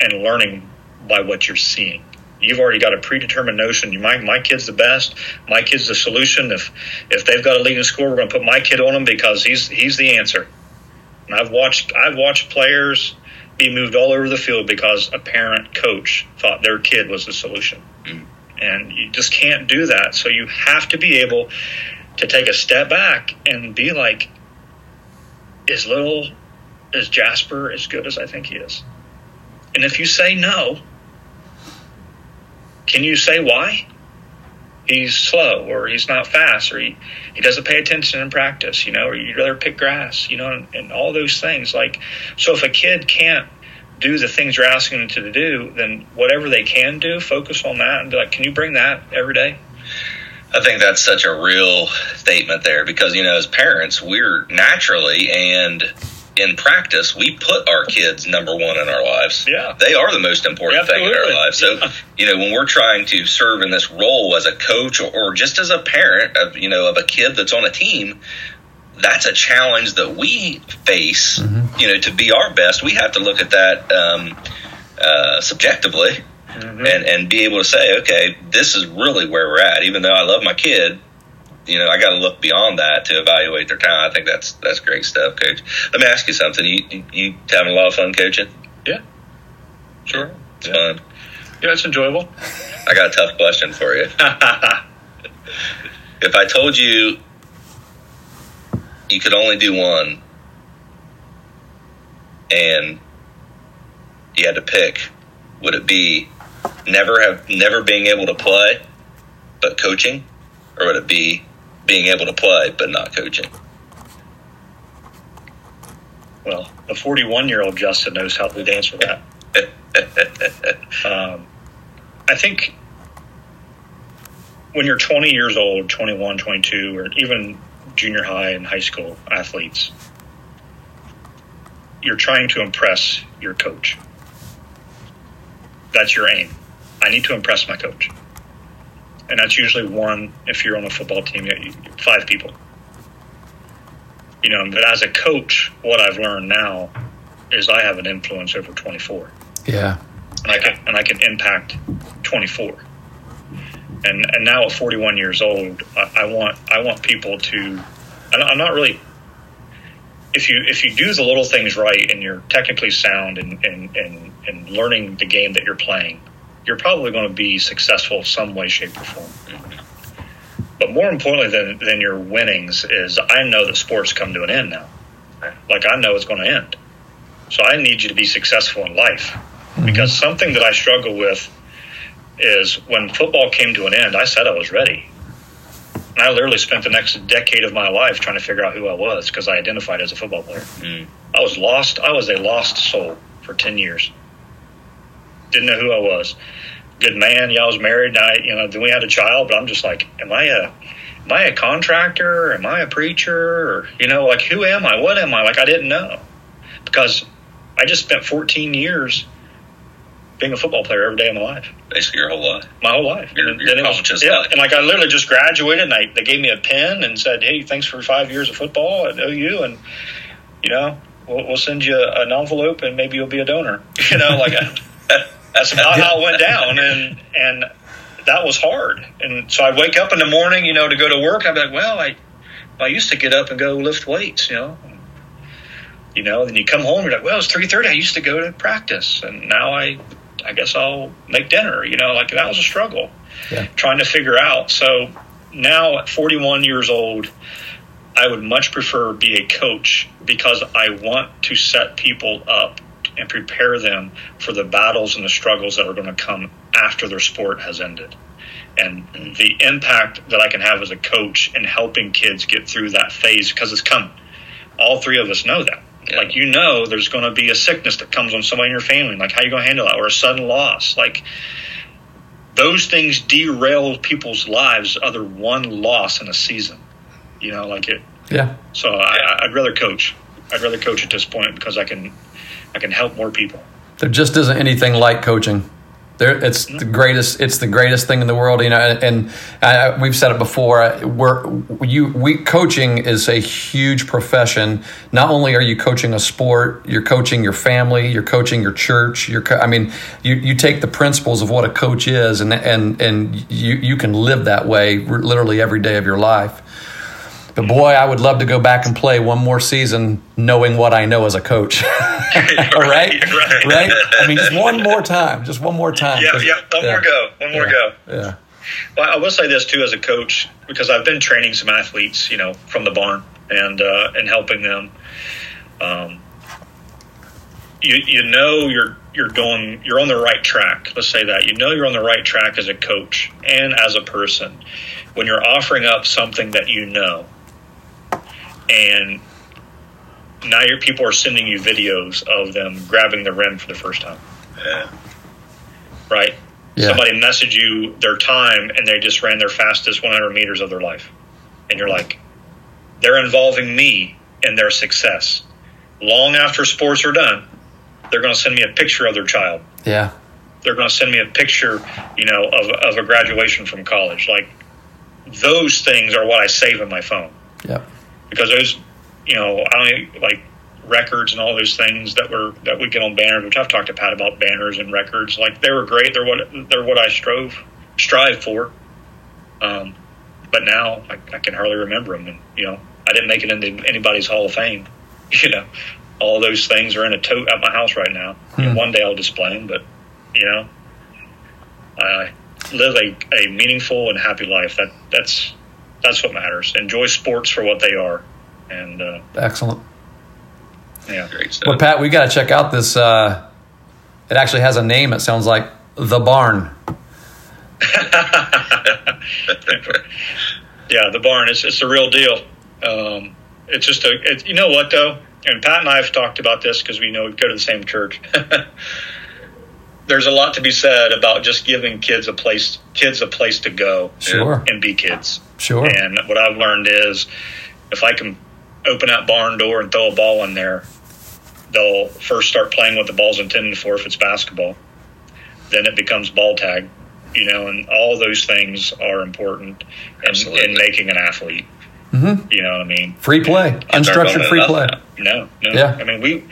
and learning by what you're seeing. You've already got a predetermined notion. You, My my kid's the best. My kid's the solution. If if they've got a leading score, we're going to put my kid on them because he's he's the answer. And I've watched I've watched players be moved all over the field because a parent coach thought their kid was the solution. Mm. And you just can't do that. So you have to be able to take a step back and be like, is little, is Jasper as good as I think he is? And if you say no, can you say why? He's slow, or he's not fast, or he, he doesn't pay attention in practice, you know, or you'd rather pick grass, you know, and, and all those things. Like, so if a kid can't do the things you're asking them to do, then whatever they can do, focus on that and be like, can you bring that every day? I think that's such a real statement there because, you know, as parents, we're naturally and in practice, we put our kids number one in our lives. Yeah. They are the most important thing in our lives. So, yeah. you know, when we're trying to serve in this role as a coach or, or just as a parent of, you know, of a kid that's on a team, that's a challenge that we face. Mm-hmm. You know, to be our best, we have to look at that um, uh, subjectively mm-hmm. and and be able to say, okay, this is really where we're at. Even though I love my kid, you know, I got to look beyond that to evaluate their talent. I think that's that's great stuff, Coach. Let me ask you something. You you having a lot of fun coaching? Yeah, sure. It's yeah. fun. Yeah, it's enjoyable. I got a tough question for you. if I told you you could only do one, and you had to pick, would it be never have never being able to play but coaching, or would it be being able to play but not coaching? Well, a 41 year old Justin knows how to dance with that. um, I think when you're 20 years old, 21, 22, or even junior high and high school athletes, you're trying to impress your coach. That's your aim. I need to impress my coach. And that's usually one, if you're on a football team, five people. You know, but as a coach, what I've learned now is I have an influence over 24. Yeah. And I can, and I can impact 24 and and now at 41 years old, I, I want I want people to. I'm not really. If you if you do the little things right and you're technically sound and and and, and learning the game that you're playing, you're probably going to be successful some way, shape, or form. But more importantly than than your winnings is I know that sports come to an end now. Like I know it's going to end. So I need you to be successful in life because something that I struggle with is when football came to an end, I said I was ready. And I literally spent the next decade of my life trying to figure out who I was because I identified as a football player. Mm. I was lost. I was a lost soul for 10 years. Didn't know who I was. Good man. Yeah, I was married. And I, you know, then we had a child, but I'm just like, am I a, am I a contractor? Am I a preacher? Or, you know, like, who am I? What am I? Like, I didn't know because I just spent 14 years being a football player every day of my life. Basically, your whole life. My whole life. Your, and your was, yeah, life. and like I literally just graduated, and I, they gave me a pen and said, "Hey, thanks for five years of football at OU, and you know, we'll, we'll send you an envelope, and maybe you'll be a donor." You know, like that's not how it went down, and and that was hard. And so I'd wake up in the morning, you know, to go to work. I'd be like, "Well, I I used to get up and go lift weights, you know." You know, then you come home, you're like, well, it's three thirty. I used to go to practice, and now I I guess I'll make dinner. You know, like that was a struggle yeah. trying to figure out. So now at 41 years old, I would much prefer be a coach because I want to set people up and prepare them for the battles and the struggles that are going to come after their sport has ended. And the impact that I can have as a coach in helping kids get through that phase because it's coming. All three of us know that. Yeah. Like you know, there's going to be a sickness that comes on somebody in your family. Like how you going to handle that, or a sudden loss. Like those things derail people's lives. Other one loss in a season, you know, like it. Yeah. So I, I'd rather coach. I'd rather coach at this point because I can, I can help more people. There just isn't anything like coaching. There, it's mm-hmm. the greatest. It's the greatest thing in the world. You know, and, and we've said it before. We're you. We coaching is a huge profession. Not only are you coaching a sport, you're coaching your family. You're coaching your church. You're. I mean, you, you take the principles of what a coach is, and and and you you can live that way literally every day of your life. But boy, I would love to go back and play one more season knowing what I know as a coach. right, right, right, I mean, just one more time, just one more time. Yeah, yeah, one yeah. more go, one more yeah. go. Yeah. Well, I will say this too, as a coach, because I've been training some athletes, you know, from the barn and uh, and helping them. Um, you you know you're you're going you're on the right track. Let's say that you know you're on the right track as a coach and as a person when you're offering up something that you know and now your people are sending you videos of them grabbing the rim for the first time. Yeah. Right? Yeah. Somebody messaged you their time and they just ran their fastest 100 meters of their life. And you're like, they're involving me in their success. Long after sports are done, they're going to send me a picture of their child. Yeah. They're going to send me a picture, you know, of, of a graduation from college. Like, those things are what I save in my phone. Yeah because those, you know, I don't like records and all those things that were that we get on banners, which I've talked to Pat about banners and records. Like they were great. They're what they're what I strove strive for. Um, but now I, I can hardly remember them, and you know, I didn't make it into anybody's Hall of Fame. You know, all those things are in a tote at my house right now. Hmm. One day I'll display them, but you know, I live a, a meaningful and happy life. That that's that's what matters. Enjoy sports for what they are. And uh, excellent. Yeah, great stuff. Well, Pat, we got to check out this uh, It actually has a name. It sounds like the barn. yeah, the barn. It's it's a real deal. Um, it's just a. It, you know what though, and Pat and I have talked about this because we know we go to the same church. There's a lot to be said about just giving kids a place, kids a place to go, Sure. and be kids. Sure. And what I've learned is, if I can open that barn door and throw a ball in there, they'll first start playing what the ball's intended for if it's basketball. Then it becomes ball tag, you know, and all those things are important in, in making an athlete. Mhm. You know what I mean? Free play, unstructured free play. now. No, no. Yeah. I mean, we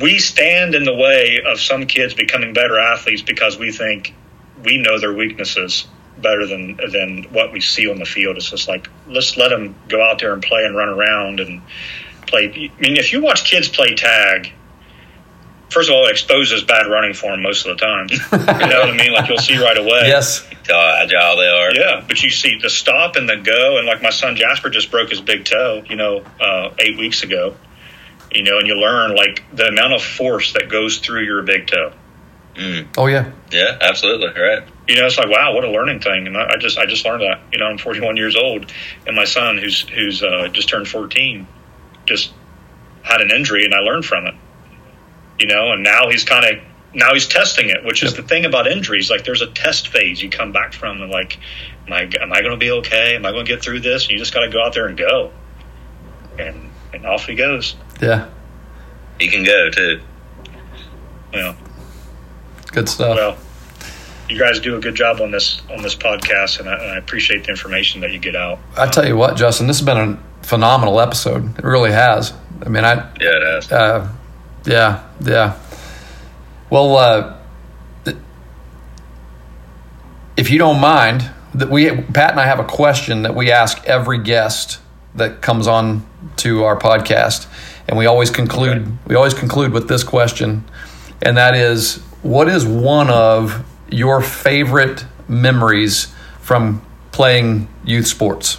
we stand in the way of some kids becoming better athletes because we think we know their weaknesses better than than what we see on the field. It's just like let's let them go out there and play and run around and play. I mean, if you watch kids play tag. First of all, it exposes bad running form most of the time. You know what I mean? Like you'll see right away. Yes. How agile they are. Yeah, but you see the stop and the go, and like my son Jasper just broke his big toe, you know, uh, eight weeks ago. You know, and you learn like the amount of force that goes through your big toe. Mm. Oh yeah. Yeah, absolutely. Right. You know, it's like wow, what a learning thing. And I, I just I just learned that. You know, I'm 41 years old, and my son, who's who's uh, just turned 14, just had an injury, and I learned from it. You know, and now he's kind of now he's testing it, which is Yep. the thing about injuries. Like, there's a test phase you come back from, and like, am I am I going to be okay? Am I going to get through this? And you just got to go out there and go, and and off he goes. Yeah. He can go too. Know, Good stuff. well, you guys do a good job on this on this podcast, and I, and I appreciate the information that you get out. I tell you what, Justin, this has been a phenomenal episode. It really has. I mean, I Yeah, it has. Uh, yeah, yeah. Well, uh, if you don't mind, that we Pat and I have a question that we ask every guest that comes on to our podcast, and we always conclude Okay. we always conclude with this question, and that is, what is one of your favorite memories from playing youth sports?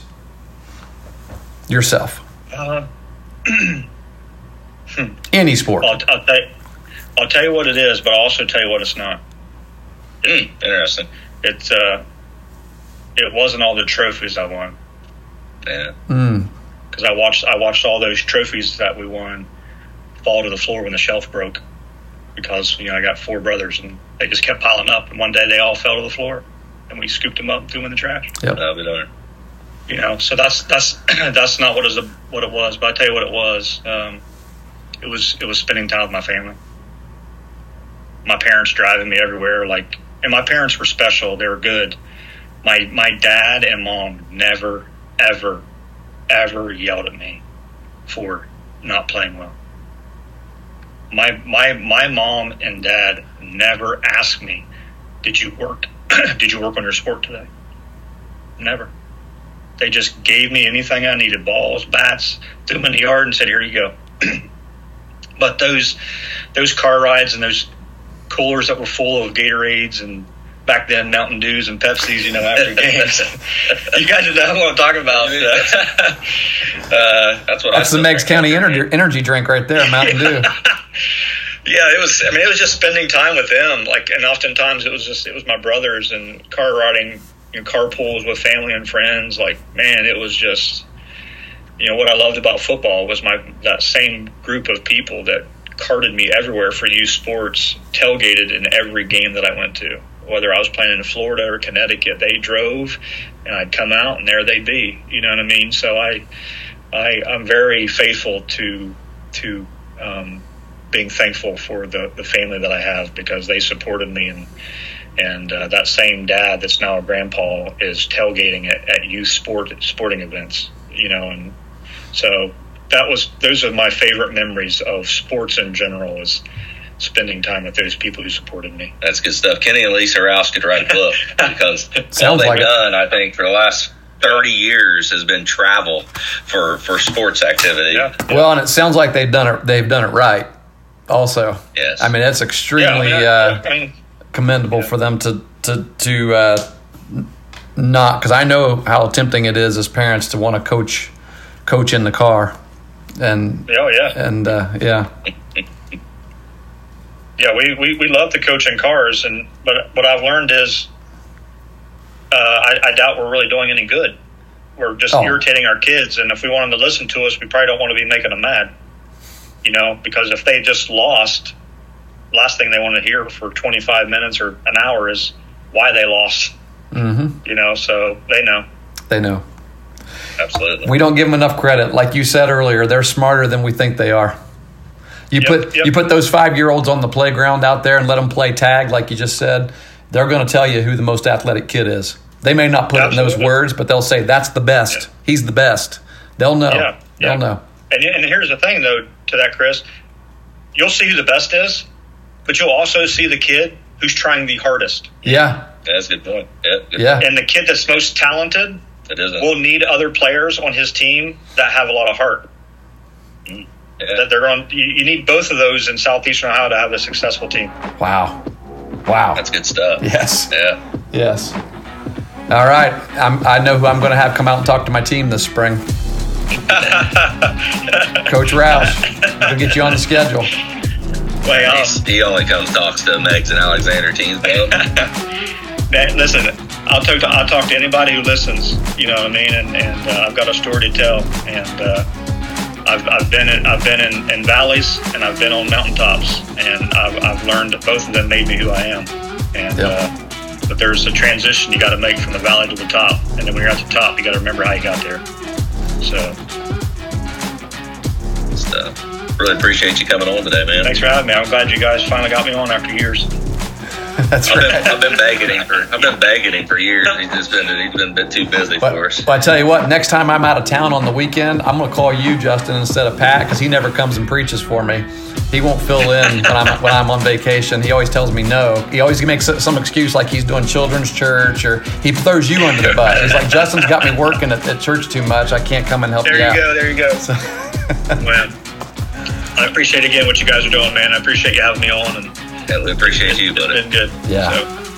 Yourself, Uh, any sport. I'll, I'll, tell you, I'll tell you what it is, but I'll also tell you what it's not. Interesting. It's uh, it wasn't all the trophies I won Yeah. Mm. Because I watched I watched all those trophies that we won fall to the floor when the shelf broke because you know I got four brothers and they just kept piling up and one day they all fell to the floor and we scooped them up and threw them in the trash. Yep. I'll be darned. You know, so that's that's that's not what is what it was. But I tell you what it was. Um, it was it was spending time with my family. My parents driving me everywhere, like, and my parents were special. They were good. My my dad and mom never ever ever yelled at me for not playing well. My my my mom and dad never asked me, "Did you work? Did you work on your sport today?" Never. They just gave me anything I needed balls, bats, threw them in the yard, and said, "Here you go." but those those car rides and those coolers that were full of Gatorades and back then Mountain Dews and Pepsis, you know, after games. you guys know what I'm talking about. uh, That's what I That's the still Meigs County energy, energy drink right there, Mountain Dew. yeah, it was. I mean, it was just spending time with them. Like, and oftentimes it was just it was my brothers and car riding, you know, carpools with family and friends. Like, man, it was just. You know what I loved about football was my that same group of people that carted me everywhere for youth sports, tailgated in every game that I went to. Whether I was playing in Florida or Connecticut, they drove, and I'd come out, and there they'd be. You know what I mean? So I, I, I'm very faithful to to um, being thankful for the, the family that I have because they supported me and and uh, that same dad that's now a grandpa is tailgating at, at youth sport sporting events, you know, and so that was those are my favorite memories of sports in general is spending time with those people who supported me. That's good stuff. Kenny and Lisa Roush could write a book because all they've like it. done, I think, for the last thirty years has been travel for for sports activity. Yeah. Well, and it sounds like they've done it. They've done it right. Also, Yes. I mean it's Yeah, extremely yeah, uh, I mean, commendable for them to to to uh, not because I know how tempting it is as parents to want to coach coach in the car, and oh yeah. and uh, yeah, yeah, we, we, we love to coach in cars, and but what I've learned is, uh, I, I doubt we're really doing any good. We're just Oh. irritating our kids, and if we want them to listen to us, we probably don't want to be making them mad. You know, because if they just lost, last thing they want to hear for 25 minutes or an hour is why they lost. hmm You know, so they know. They know. Absolutely. We don't give them enough credit. Like you said earlier, they're smarter than we think they are. You Yep, put yep. you put those five year olds on the playground out there and let them play tag, like you just said. They're going to tell you who the most athletic kid is. They may not put it in those words, but they'll say that's the best. He's the best. They'll know. Yeah, yeah. They'll know. And, and here's the thing, though, to that, Chris. You'll see who the best is, but you'll also see the kid who's trying the hardest. Yeah, Yeah, that's a good point. Yeah, good yeah, And the kid that's most talented It isn't. will need other players on his team that have a lot of heart. Mm. Yeah. That they're on. You, you need both of those in Southeastern Ohio to have a successful team. Wow, wow. That's good stuff. yes, Yeah. yes. All right, I'm, I know who I'm going to have come out and talk to my team this spring. Coach Roush, we'll get you on the schedule. Way out. He only comes talks to Meigs and Alexander teams, bro. Man, listen, I'll talk to I'll talk to anybody who listens. You know what I mean? And, and uh, I've got a story to tell. And uh, I've, I've been in I've been in, in valleys and I've been on mountaintops, and I've, I've learned that both of them made me who I am. And Yeah. uh, but there's a transition you got to make from the valley to the top, and then when you're at the top, you got to remember how you got there. So stuff. Really appreciate you coming on today, man. thanks for having me. I'm glad you guys finally got me on after years. That's I've been, right. I've been begging him for I've been begging him for years. He's just been he's been a bit too busy But, for us. but I tell you what, next time I'm out of town on the weekend, I'm going to call you, Justin, instead of Pat, because he never comes and preaches for me. He won't fill in when I'm when I'm on vacation. He always tells me no. He always makes some excuse like he's doing children's church, or he throws you under the bus. He's like, Justin's got me working at, at church too much. I can't come and help There you you out. There you go. There you go. man, I appreciate again what you guys are doing, man. I appreciate you having me on, and Yeah, we appreciate you, it's buddy. been good. Yeah. So,